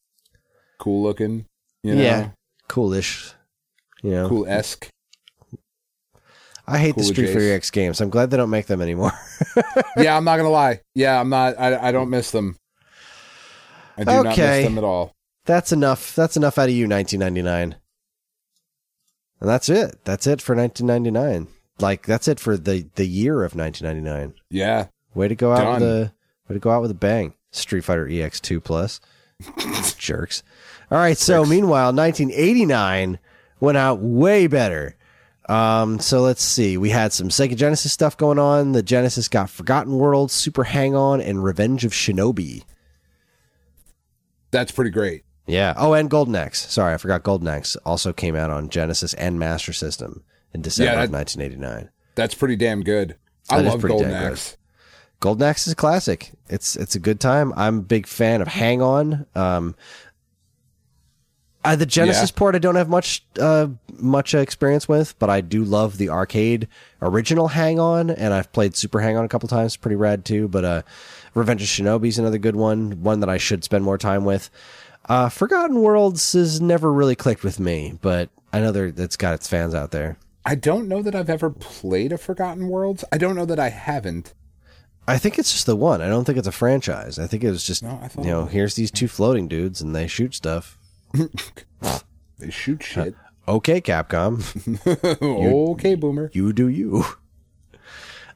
cool looking. You know? yeah, coolish. You know, cool esque. I hate the Street Fighter EX games. I'm glad they don't make them anymore. yeah, I'm not gonna lie. Yeah, I'm not. I, I don't miss them. I do not miss them at all. that's enough. That's enough out of you, 1999. And that's it. That's it for 1999. Like that's it for the the year of 1999. Yeah, Way to go out Done. with a way to go out with a bang. Street Fighter EX2 Plus. Jerks. All right, so meanwhile, 1989 went out way better. Um, so let's see. We had some Sega Genesis stuff going on. The Genesis got Forgotten World, Super Hang On, and Revenge of Shinobi. that's pretty great. Yeah. Oh, and Golden Axe. Sorry, I forgot Golden Axe also came out on Genesis and Master System in December Yeah, of 1989. That's pretty damn good. I That love Golden damn good. Axe. Golden Axe is a classic. It's it's a good time. I'm a big fan of Hang On. Um, uh, the Genesis Yeah. port I don't have much uh, much experience with, but I do love the arcade original Hang On, and I've played Super Hang On a couple times. Pretty rad too. But uh, Revenge of Shinobi is another good one. One that I should spend more time with. Uh, Forgotten Worlds has never really clicked with me, but I know there it's got its fans out there. I don't know that I've ever played a Forgotten Worlds. I don't know that I haven't. I think it's just the one. I don't think it's a franchise. I think it was just No, you know, here's these two floating dudes and they shoot stuff. They shoot shit. Okay, Capcom, okay, boomer. you do you.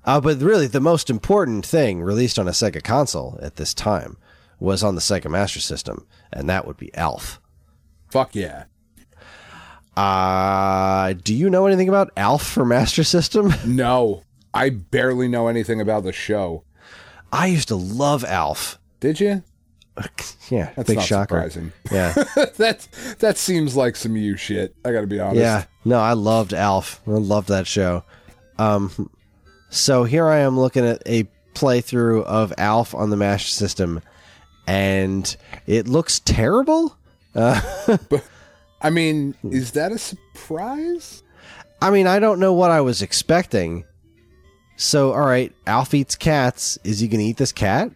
Uh, but really, the most important thing released on a Sega console at this time was on the Sega Master System, and that would be Alf. Fuck yeah. Uh, do you know anything about Alf for Master System? No, I barely know anything about the show. I used to love Alf. Did you? Yeah, That's big shocker. surprising. Yeah, that that seems like some you shit. I got to be honest. yeah. No, I loved Alf. I loved that show. Um, so here I am looking at a playthrough of Alf on the Master System, and it looks terrible. I mean, hmm. is that a surprise? I mean, I don't know what I was expecting. So, all right, Alf eats cats. Is he going to eat this cat?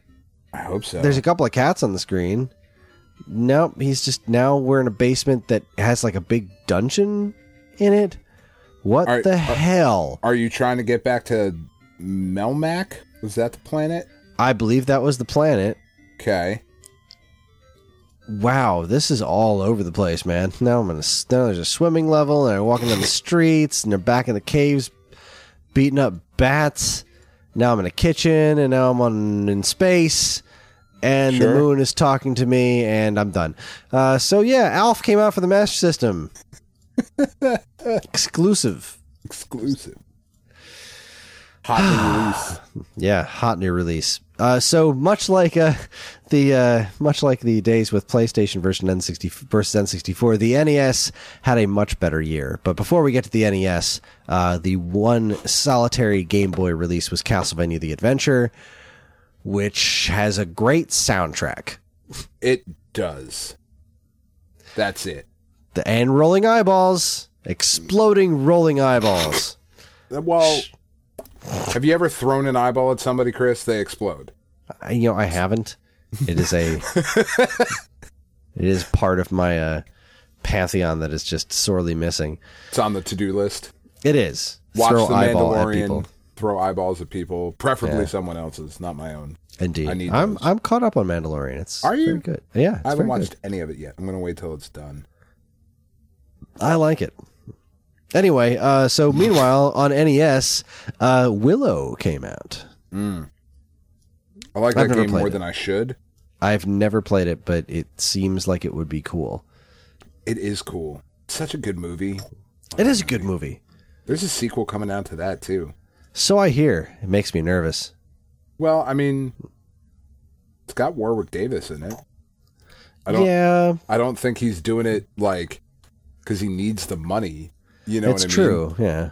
I hope so. There's a couple of cats on the screen. Nope, he's just now we're in a basement that has like a big dungeon in it. What Are- the are- hell? Are you trying to get back to Melmac? Was that the planet? I believe that was the planet. Okay. Wow, this is all over the place, man. Now I'm in a, now there's a swimming level, and I'm walking down the streets, and they're back in the caves, beating up bats. Now I'm in a kitchen, and now I'm on in space, and the moon is talking to me, and I'm done. Uh, so yeah, Alf came out for the Master System, exclusive. Exclusive. Hot new release. Yeah, hot new release. Uh, so much like uh, the uh, much like the days with PlayStation version N60 versus N64, the NES had a much better year. But before we get to the NES, uh, the one solitary Game Boy release was Castlevania: The Adventure, which has a great soundtrack. It does. That's it. The and rolling eyeballs, exploding rolling eyeballs. Well, have you ever thrown an eyeball at somebody, Chris? They explode. I, you know, I haven't. It is a. it is part of my uh, pantheon that is just sorely missing. It's on the to-do list. It is. Watch Throw the eyeball at people. Mandalorian. Throw eyeballs at people, preferably Yeah. someone else's, not my own. Indeed. I need I'm those. I'm caught up on Mandalorian. It's Are you? very good. Yeah, it's I haven't watched good. any of it yet. I'm gonna wait till it's done. I like it. Anyway, uh, so meanwhile on NES, uh, Willow came out. I like I've that game more it. than I should. I've never played it, but it seems like it would be cool. It is cool. It's such a good movie. It is a good movie. There's a sequel coming out to that too. So I hear. It makes me nervous. Well, I mean, it's got Warwick Davis in it. I don't. yeah, I don't think he's doing it like because he needs the money. You know it's I mean? true. Yeah,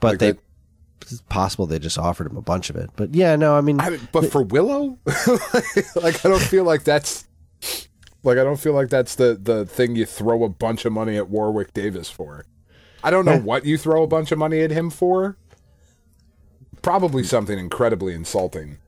but Like they that- it's possible they just offered him a bunch of it. But yeah, no, I mean, I mean, but for Willow, like I don't feel like that's like I don't feel like that's the the thing you throw a bunch of money at Warwick Davis for. I don't know what you throw a bunch of money at him for. Probably something incredibly insulting.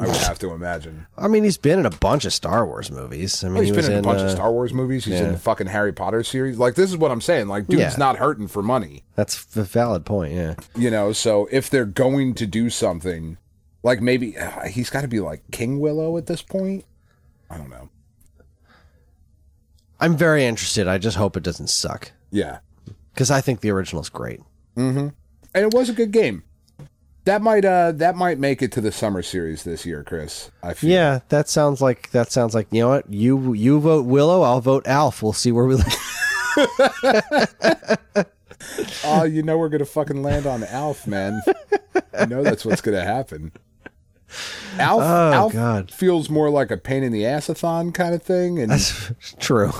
I would have to imagine. I mean, he's been in a bunch of Star Wars movies. I mean, Well, he's he been was in a bunch uh, of Star Wars movies. He's in the fucking Harry Potter series. Like this is what I'm saying. Like dude's Yeah. not hurting for money. That's a valid point. Yeah. You know, so if they're going to do something, like maybe uh, he's got to be like King Willow at this point. I don't know. I'm very interested. I just hope it doesn't suck Yeah, because I think the original's great. and it was a good game. That might uh that might make it to the summer series this year, Chris. I feel. Yeah, that sounds like that sounds like you know what you you vote Willow, I'll vote Alf. We'll see where we. Oh, you know we're gonna fucking land on Alf, man. I know that's what's gonna happen. Alf, Oh, Alf God. feels more like a pain in the assathon kind of thing, and That's true.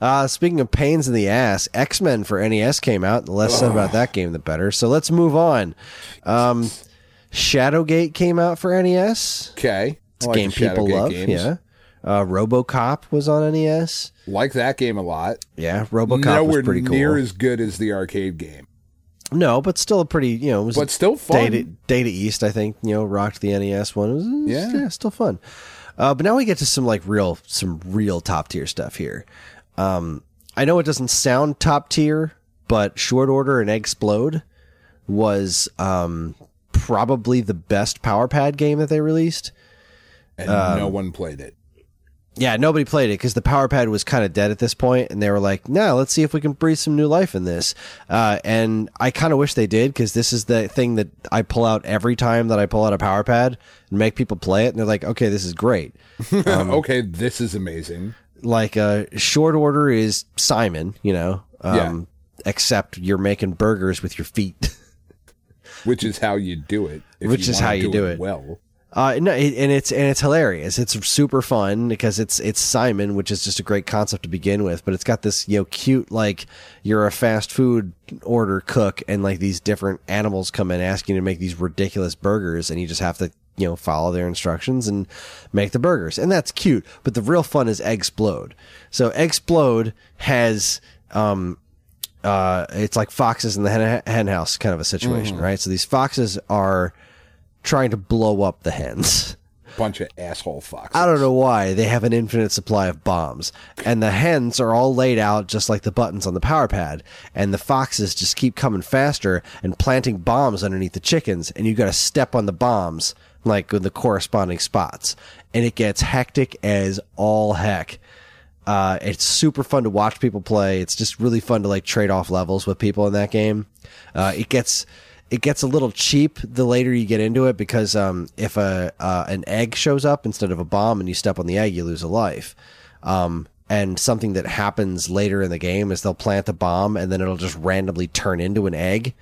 Uh, speaking of pains in the ass, X Men for NES came out. The less said about that game, the better. So let's move on. Um, Shadowgate came out for NES. okay, It's a like game people love. games. Yeah. Uh, RoboCop was on NES. like that game a lot. Yeah, RoboCop Nowhere was pretty cool. near as good as the arcade game, no, but still a pretty you know. It was but still fun. Data, Data East, I think, you know, rocked the NES one. It was- Yeah. yeah, still fun. Uh, but now we get to some like real, some real top tier stuff here. Um, I know it doesn't sound top tier, but Short Order and Eggsplode was um, probably the best Power Pad game that they released. and um, no one played it. Yeah, nobody played it because the Power Pad was kind of dead at this point, and they were like, "No, let's see if we can breathe some new life in this." Uh, and I kind of wish they did because this is the thing that I pull out every time that I pull out a Power Pad and make people play it, and they're like, "Okay, this is great." Um, okay, this is amazing. Like, a short order is Simon, you know, um, except you're making burgers with your feet. Which is how you do it. Which is how you do it. well. Uh, no, it, and it's and it's hilarious. It's super fun because it's it's Simon, which is just a great concept to begin with. But it's got this you know cute like you're a fast food order cook, and like these different animals come in asking you to make these ridiculous burgers, and you just have to you know follow their instructions and make the burgers, and that's cute. But the real fun is Eggsplode. So Eggsplode has um uh it's like foxes in the hen, hen house kind of a situation, right? So these foxes are trying to blow up the hens. Bunch of asshole foxes. I don't know why they have an infinite supply of bombs, and the hens are all laid out just like the buttons on the power pad, and the foxes just keep coming faster and planting bombs underneath the chickens, and you got to step on the bombs like the corresponding spots, and it gets hectic as all heck. Uh, it's super fun to watch people play. It's just really fun to like trade off levels with people in that game. Uh, it gets it gets a little cheap the later you get into it because um, if a uh, an egg shows up instead of a bomb and you step on the egg, you lose a life. Um, and something that happens later in the game is they'll plant a bomb and then it'll just randomly turn into an egg.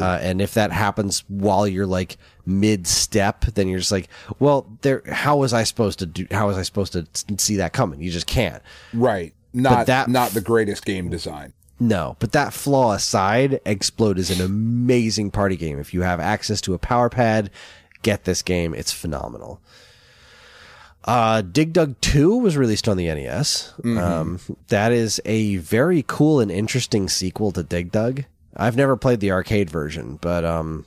Uh, and if that happens while you're like mid step, then you're just like, well, there. How was I supposed to do? How was I supposed to see that coming? You just can't. right. Not that- not the greatest game design. No, but that flaw aside, Eggsplode is an amazing party game. If you have access to a power pad, get this game. It's phenomenal. Uh, Dig Dug 2 was released on the NES. Um, that is a very cool and interesting sequel to Dig Dug. I've never played the arcade version, but um,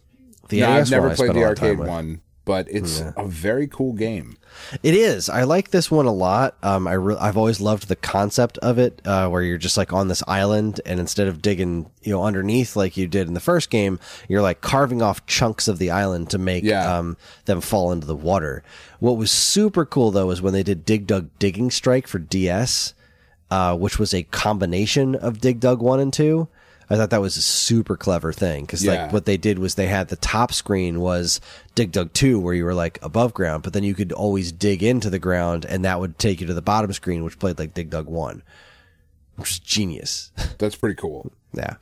the No, I've never played the lot of time arcade one, but it's a very cool game. It is. I like this one a lot. Um, I re- I've always loved the concept of it, uh, where you're just like on this island, and instead of digging, you know, underneath like you did in the first game, you're like carving off chunks of the island to make Yeah. um, them fall into the water. What was super cool though is when they did Dig Dug Digging Strike for DS, uh, which was a combination of Dig Dug one and two. I thought that was a super clever thing because Yeah. like what they did was they had the top screen was Dig Dug 2 where you were like above ground, but then you could always dig into the ground and that would take you to the bottom screen which played like Dig Dug 1. Which is genius. That's pretty cool. yeah.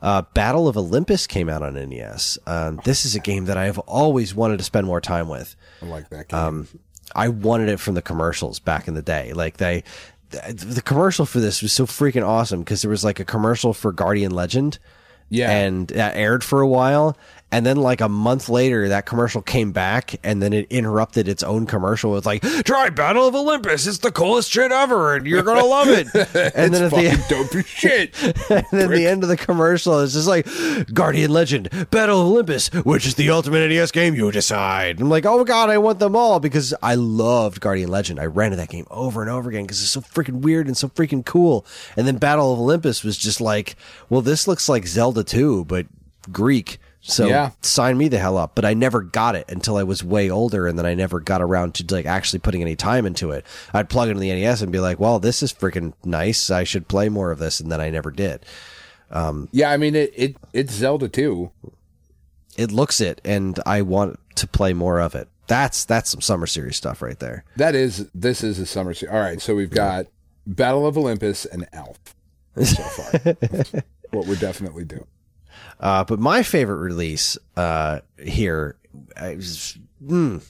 Uh, Battle of Olympus came out on NES. Um, this is a game that I've always wanted to spend more time with. I like that game. Um, I wanted it from the commercials back in the day. Like they, the, the commercial for this was so freaking awesome because there was like a commercial for Guardian Legend. Yeah. And that aired for a while. And then like a month later, that commercial came back and then it interrupted its own commercial with like, try Battle of Olympus. It's the coolest shit ever and you're going to love it. and then at Fucking the dope as shit. and then the end of the commercial is just like Guardian Legend, Battle of Olympus, which is the ultimate NES game you decide. I'm like, oh my god, I want them all because I loved Guardian Legend. I rented that game over and over again because it's so freaking weird and so freaking cool. And then Battle of Olympus was just like, well, this looks like Zelda 2, but Greek. So Yeah. sign me the hell up. But I never got it until I was way older, and then I never got around to like actually putting any time into it. I'd plug into the NES and be like, "Well, this is freaking nice. I should play more of this," and then I never did. Um, yeah, I mean it, it it's Zelda too. It looks it, and I want to play more of it. That's that's some summer series stuff right there. That is this is a summer series. All right, so we've got Battle of Olympus and Alf so far. what we're definitely doing. Uh, but my favorite release uh, here, I was, mm,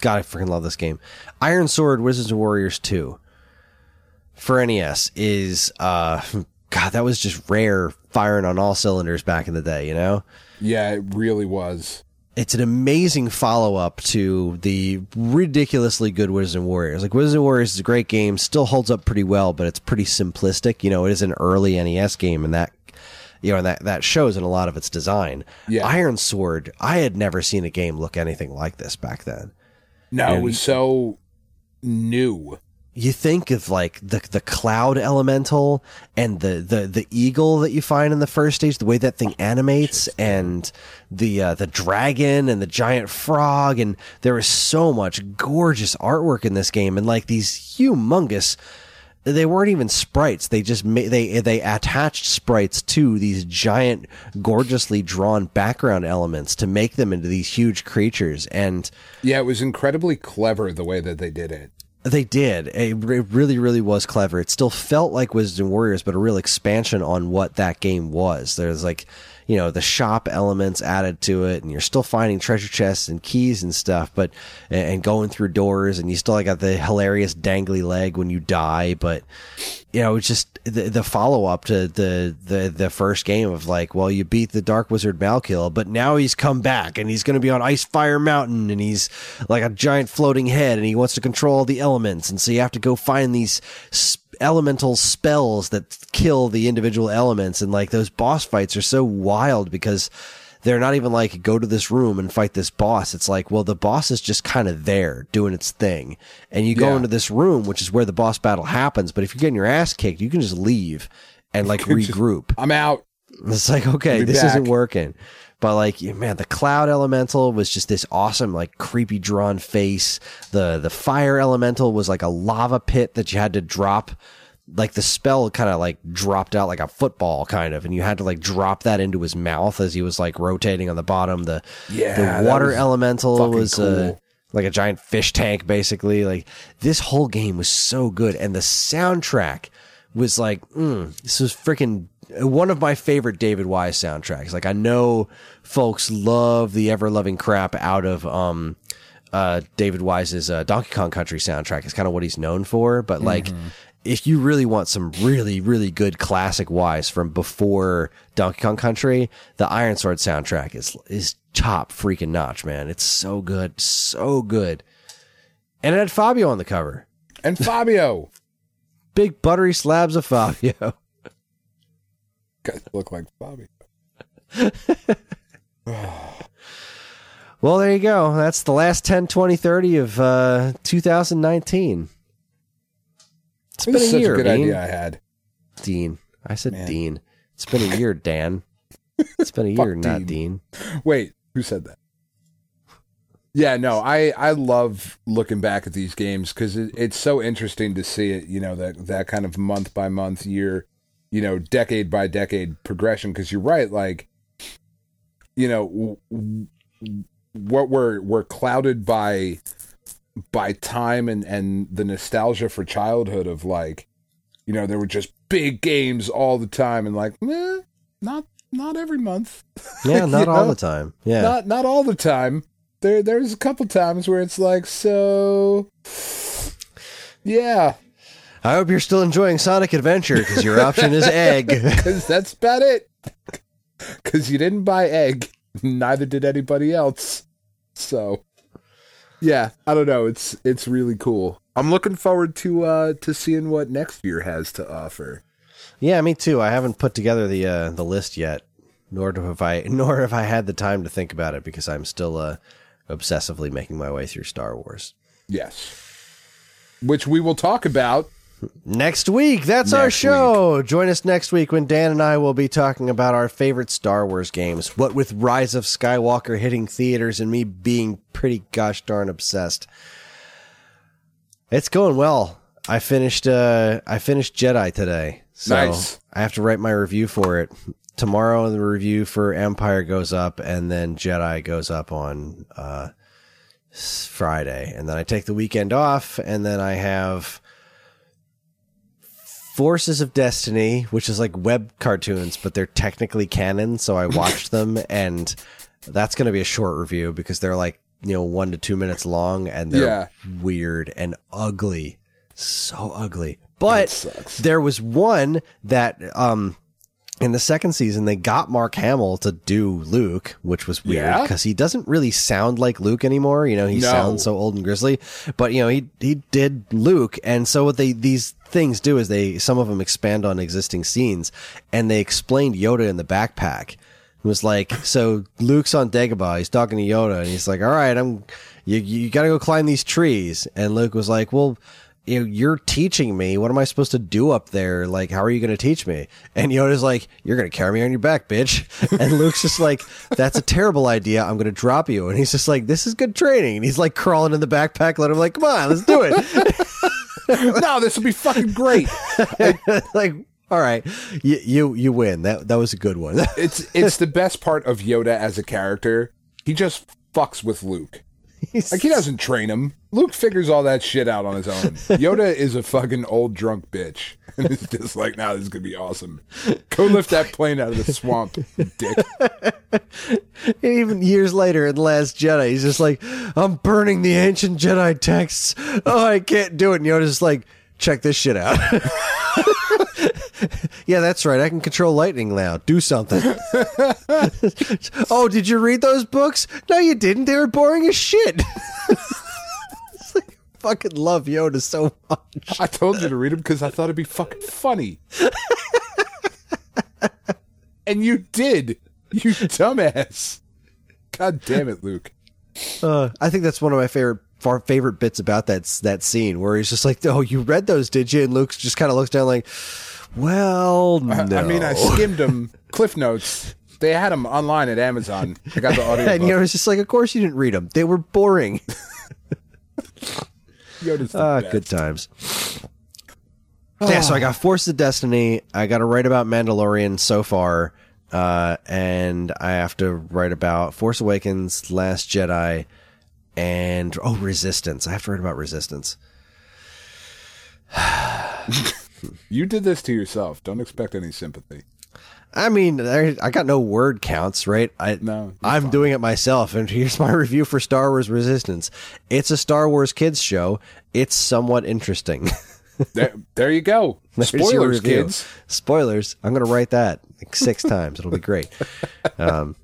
God, I freaking love this game. Iron Sword Wizards and Warriors Two for NES is uh, God, that was just rare, firing on all cylinders back in the day. You know, Yeah, it really was. it's an amazing follow up to the ridiculously good Wizards and Warriors. Like Wizards and Warriors is a great game, still holds up pretty well, but it's pretty simplistic. You know, it is an early NES game, and that you know, and that that shows in a lot of its design. Yeah. Iron Sword, I had never seen a game look anything like this back then. No, it was so new. you think of like the the cloud elemental and the the the eagle that you find in the first stage, the way that thing animates, and the uh, the dragon and the giant frog, and there is so much gorgeous artwork in this game, and like these humongous. They weren't even sprites. They just ma- they they attached sprites to these giant, gorgeously drawn background elements to make them into these huge creatures. And Yeah, it was incredibly clever the way that they did it. they did. It, re- really, really was clever. It still felt like Wizards and Warriors, but a real expansion on what that game was. There's like, you know the shop elements added to it, and you're still finding treasure chests and keys and stuff, but and going through doors, and you still got the hilarious dangly leg when you die, but you know it's just the, the follow up to the, the the first game of like, well, you beat the Dark Wizard Malkil, but now he's come back and he's going to be on Ice Fire Mountain, and he's like a giant floating head, and he wants to control all the elements, and so you have to go find these. Sp- elemental spells that kill the individual elements and like those boss fights are so wild because they're not even like go to this room and fight this boss it's like well the boss is just kind of there doing its thing and you go Yeah. into this room which is where the boss battle happens but if you're getting your ass kicked you can just leave and like regroup I'm out. It's like, okay, this back. isn't working. But like, man, the cloud elemental was just this awesome, like creepy drawn face. The the fire elemental was like a lava pit that you had to drop. Like the spell kind of like dropped out like a football kind of, and you had to like drop that into his mouth as he was like rotating on the bottom. The Yeah, the water was elemental was uh, cool. like a giant fish tank, basically. Like this whole game was so good, and the soundtrack was like, mm, this was freaking one of my favorite David Wise soundtracks. Like I know folks love the ever loving crap out of um uh David Wise's uh, Donkey Kong Country soundtrack. It's kind of what he's known for, but like. If you really want some really, really good classic Wise from before Donkey Kong Country, the Iron Sword soundtrack is is top freaking notch, man. It's so good, so good. And it had Fabio on the cover. And Fabio. Big buttery slabs of Fabio. Guys look like Bobby. Well, there you go. That's the last 10, 20, 30 of uh, 2019. It's This been a such year, a good Dean. idea I had. Dean. I said Man. Dean. It's been a year, Dan. It's been a year, not Dean. Dean. Wait, who said that? Yeah, no, I I love looking back at these games because it, it's so interesting to see it. You know that that kind of month by month, year, you know, decade by decade progression. Because you're right, like, you know, w- w- what we're we're clouded by by time and and the nostalgia for childhood of like, you know, there were just big games all the time and like, eh, not not every month. Yeah, not all know? the time. Yeah. not not all the time. There there's a couple times where it's like so yeah, I hope you're still enjoying Sonic Adventure because your option is egg. cuz that's about it. Cuz you didn't buy egg, neither did anybody else. So yeah, I don't know, it's it's really cool. I'm looking forward to uh to seeing what next year has to offer. yeah, me too. I haven't put together the uh, the list yet, nor do have I, nor have I had the time to think about it because I'm still uh, obsessively making my way through Star Wars. Yes. Which we will talk about Next week, that's our Next show. Join us next week when Dan and I will be talking about our favorite Star Wars games. What with Rise of Skywalker hitting theaters and me being pretty gosh darn obsessed. It's going well. I finished uh I finished Jedi today. So Nice. I have to write my review for it. Tomorrow the review for Empire goes up and then Jedi goes up on uh Friday. And then I take the weekend off and then I have Forces of Destiny, which is like web cartoons, but they're technically canon. So I watched them, and that's going to be a short review because they're like you know one to two minutes long, and they're Yeah. weird and ugly, so ugly. But there was one that um in the second season they got Mark Hamill to do Luke, which was weird Yeah? because he doesn't really sound like Luke anymore. You know, he No. sounds so old and grizzly. But you know, he he did Luke, and so what they these things do is they some of them expand on existing scenes, and they explained Yoda in the backpack. It was like, so Luke's on Dagobah, he's talking to Yoda, and he's like, "All right, I'm you you got to go climb these trees," and Luke was like, "Well." You know, you're teaching me. What am I supposed to do up there? Like, how are you going to teach me? And Yoda's like, you're going to carry me on your back, bitch. And Luke's just like, that's a terrible idea. I'm going to drop you. And he's just like, this is good training. And he's like crawling in the backpack, let him like, come on, let's do it. no, this will be fucking great. like, all right, you, you you win. That that was a good one. It's it's the best part of Yoda as a character. He just fucks with Luke. Like he doesn't train him. Luke figures all that shit out on his own. Yoda is a fucking old drunk bitch. and it's just like, now this is gonna be awesome. Go lift that plane out of the swamp, dick. And even years later in Last Jedi, he's just like, I'm burning the ancient Jedi texts. Oh, I can't do it. And Yoda's just like, check this shit out. yeah, that's right. I can control lightning now. Do something. oh, did you read those books? No, you didn't. They were boring as shit. Like, fucking love Yoda so much. I told you to read them because I thought it'd be fucking funny. and you did, you dumbass. God damn it, Luke. Uh, I think that's one of my favorite far favorite bits about that that scene where he's just like, "Oh, you read those, did you?" And Luke just kind of looks down like, "Well, no." I mean, I skimmed them, Cliff Notes. They had them online at Amazon. I got the audio. and you know, it's just like, of course you didn't read them. They were boring. Yoda's Ah, best. good times. Yeah, so I got Force of Destiny. I got to write about Mandalorian so far, uh, and I have to write about Force Awakens, Last Jedi, and oh, Resistance. I have to write about Resistance. You did this to yourself. Don't expect any sympathy. I mean, I, I got no word counts, right? I, no, I'm fine. doing it myself, and here's my review for Star Wars Resistance. It's a Star Wars kids show. It's somewhat interesting. There, there you go. Spoilers, kids. Spoilers. I'm going to write that like six times. It'll be great. Um,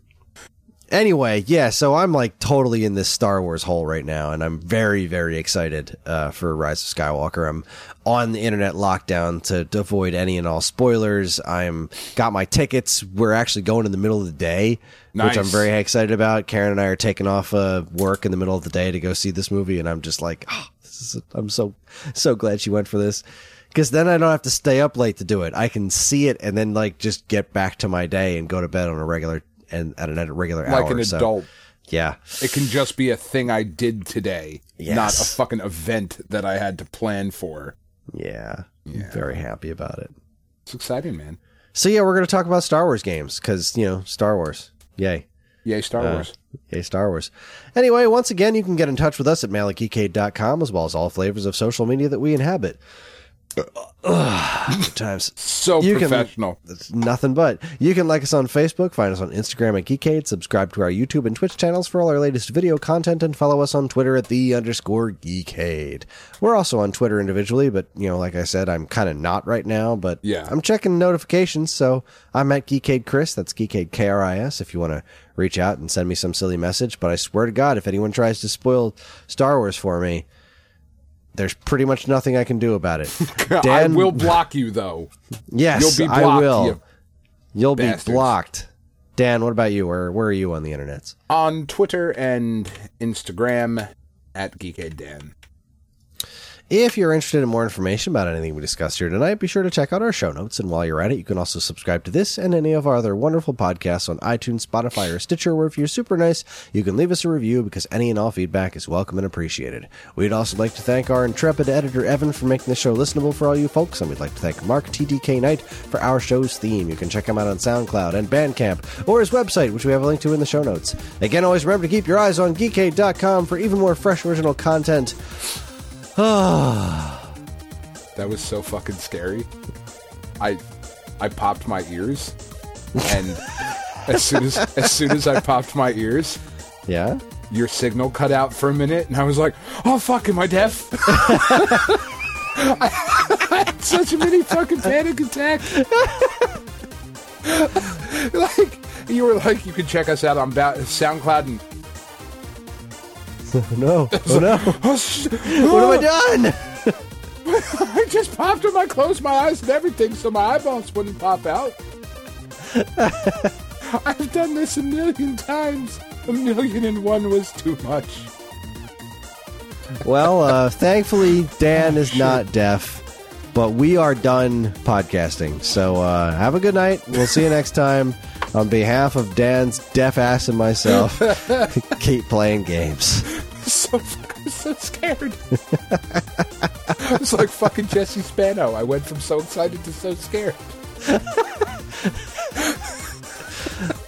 anyway, yeah, so I'm like totally in this Star Wars hole right now, and I'm very, very excited uh, for Rise of Skywalker. I'm on the internet lockdown to, to avoid any and all spoilers. I'm got my tickets. We're actually going in the middle of the day, which I'm very excited about. Karen and I are taking off uh, work in the middle of the day to go see this movie, and I'm just like, oh, this is, I'm so so glad she went for this. Because then I don't have to stay up late to do it. I can see it and then like just get back to my day and go to bed on a regular and at a regular hour. Like an So, adult. yeah, It can just be a thing I did today, Yes. not a fucking event that I had to plan for. yeah, I'm very happy about it. It's exciting, man. So yeah, we're gonna talk about Star Wars games because you know Star Wars. Yay. Yay, Star Uh, Wars. Yay, Star Wars. Anyway, once again, you can get in touch with us at malikgeekade.com as well as all flavors of social media that we inhabit. Ugh, good times. So you can- professional. It's nothing but. You can like us on Facebook, find us on Instagram at Geekade, subscribe to our YouTube and Twitch channels for all our latest video content, and follow us on Twitter at the underscore Geekade. We're also on Twitter individually, but you know, like I said, I'm kind of not right now, but Yeah. I'm checking notifications, so I'm at Geekade Chris. That's Geekade K R I S if you want to reach out and send me some silly message. But I swear to God, if anyone tries to spoil Star Wars for me, there's pretty much nothing I can do about it. I Dan, will block you though. Yes, You'll be I blocked, will. you You'll be blocked. Dan, what about you? Where where are you on the internet? on Twitter and Instagram at Geekade Dan. If you're interested in more information about anything we discussed here tonight, be sure to check out our show notes. And while you're at it, you can also subscribe to this and any of our other wonderful podcasts on iTunes, Spotify, or Stitcher, where if you're super nice, you can leave us a review because any and all feedback is welcome and appreciated. We'd also like to thank our intrepid editor, Evan, for making the show listenable for all you folks. And we'd like to thank Mark TDK Knight for our show's theme. You can check him out on SoundCloud and Bandcamp or his website, which we have a link to in the show notes. Again, always remember to keep your eyes on geekade.com for even more fresh original content. That was so fucking scary. I I popped my ears and as soon as as soon as I popped my ears, Yeah? your signal cut out for a minute and I was like, "Oh fuck, am I deaf?" I had such a mini fucking panic attack. like you were like, you can check us out on ba- SoundCloud and No. Oh no. oh, What have I done? I just popped them. I closed my eyes and everything so my eyeballs wouldn't pop out. I've done this a million times. A million and one was too much. Well, uh, thankfully, Dan is not deaf, but we are done podcasting. So uh, have a good night. We'll see you next time on behalf of Dan's deaf ass and myself, keep playing games. So, I'm so scared. it's like fucking Jesse Spano. I went from so excited to so scared.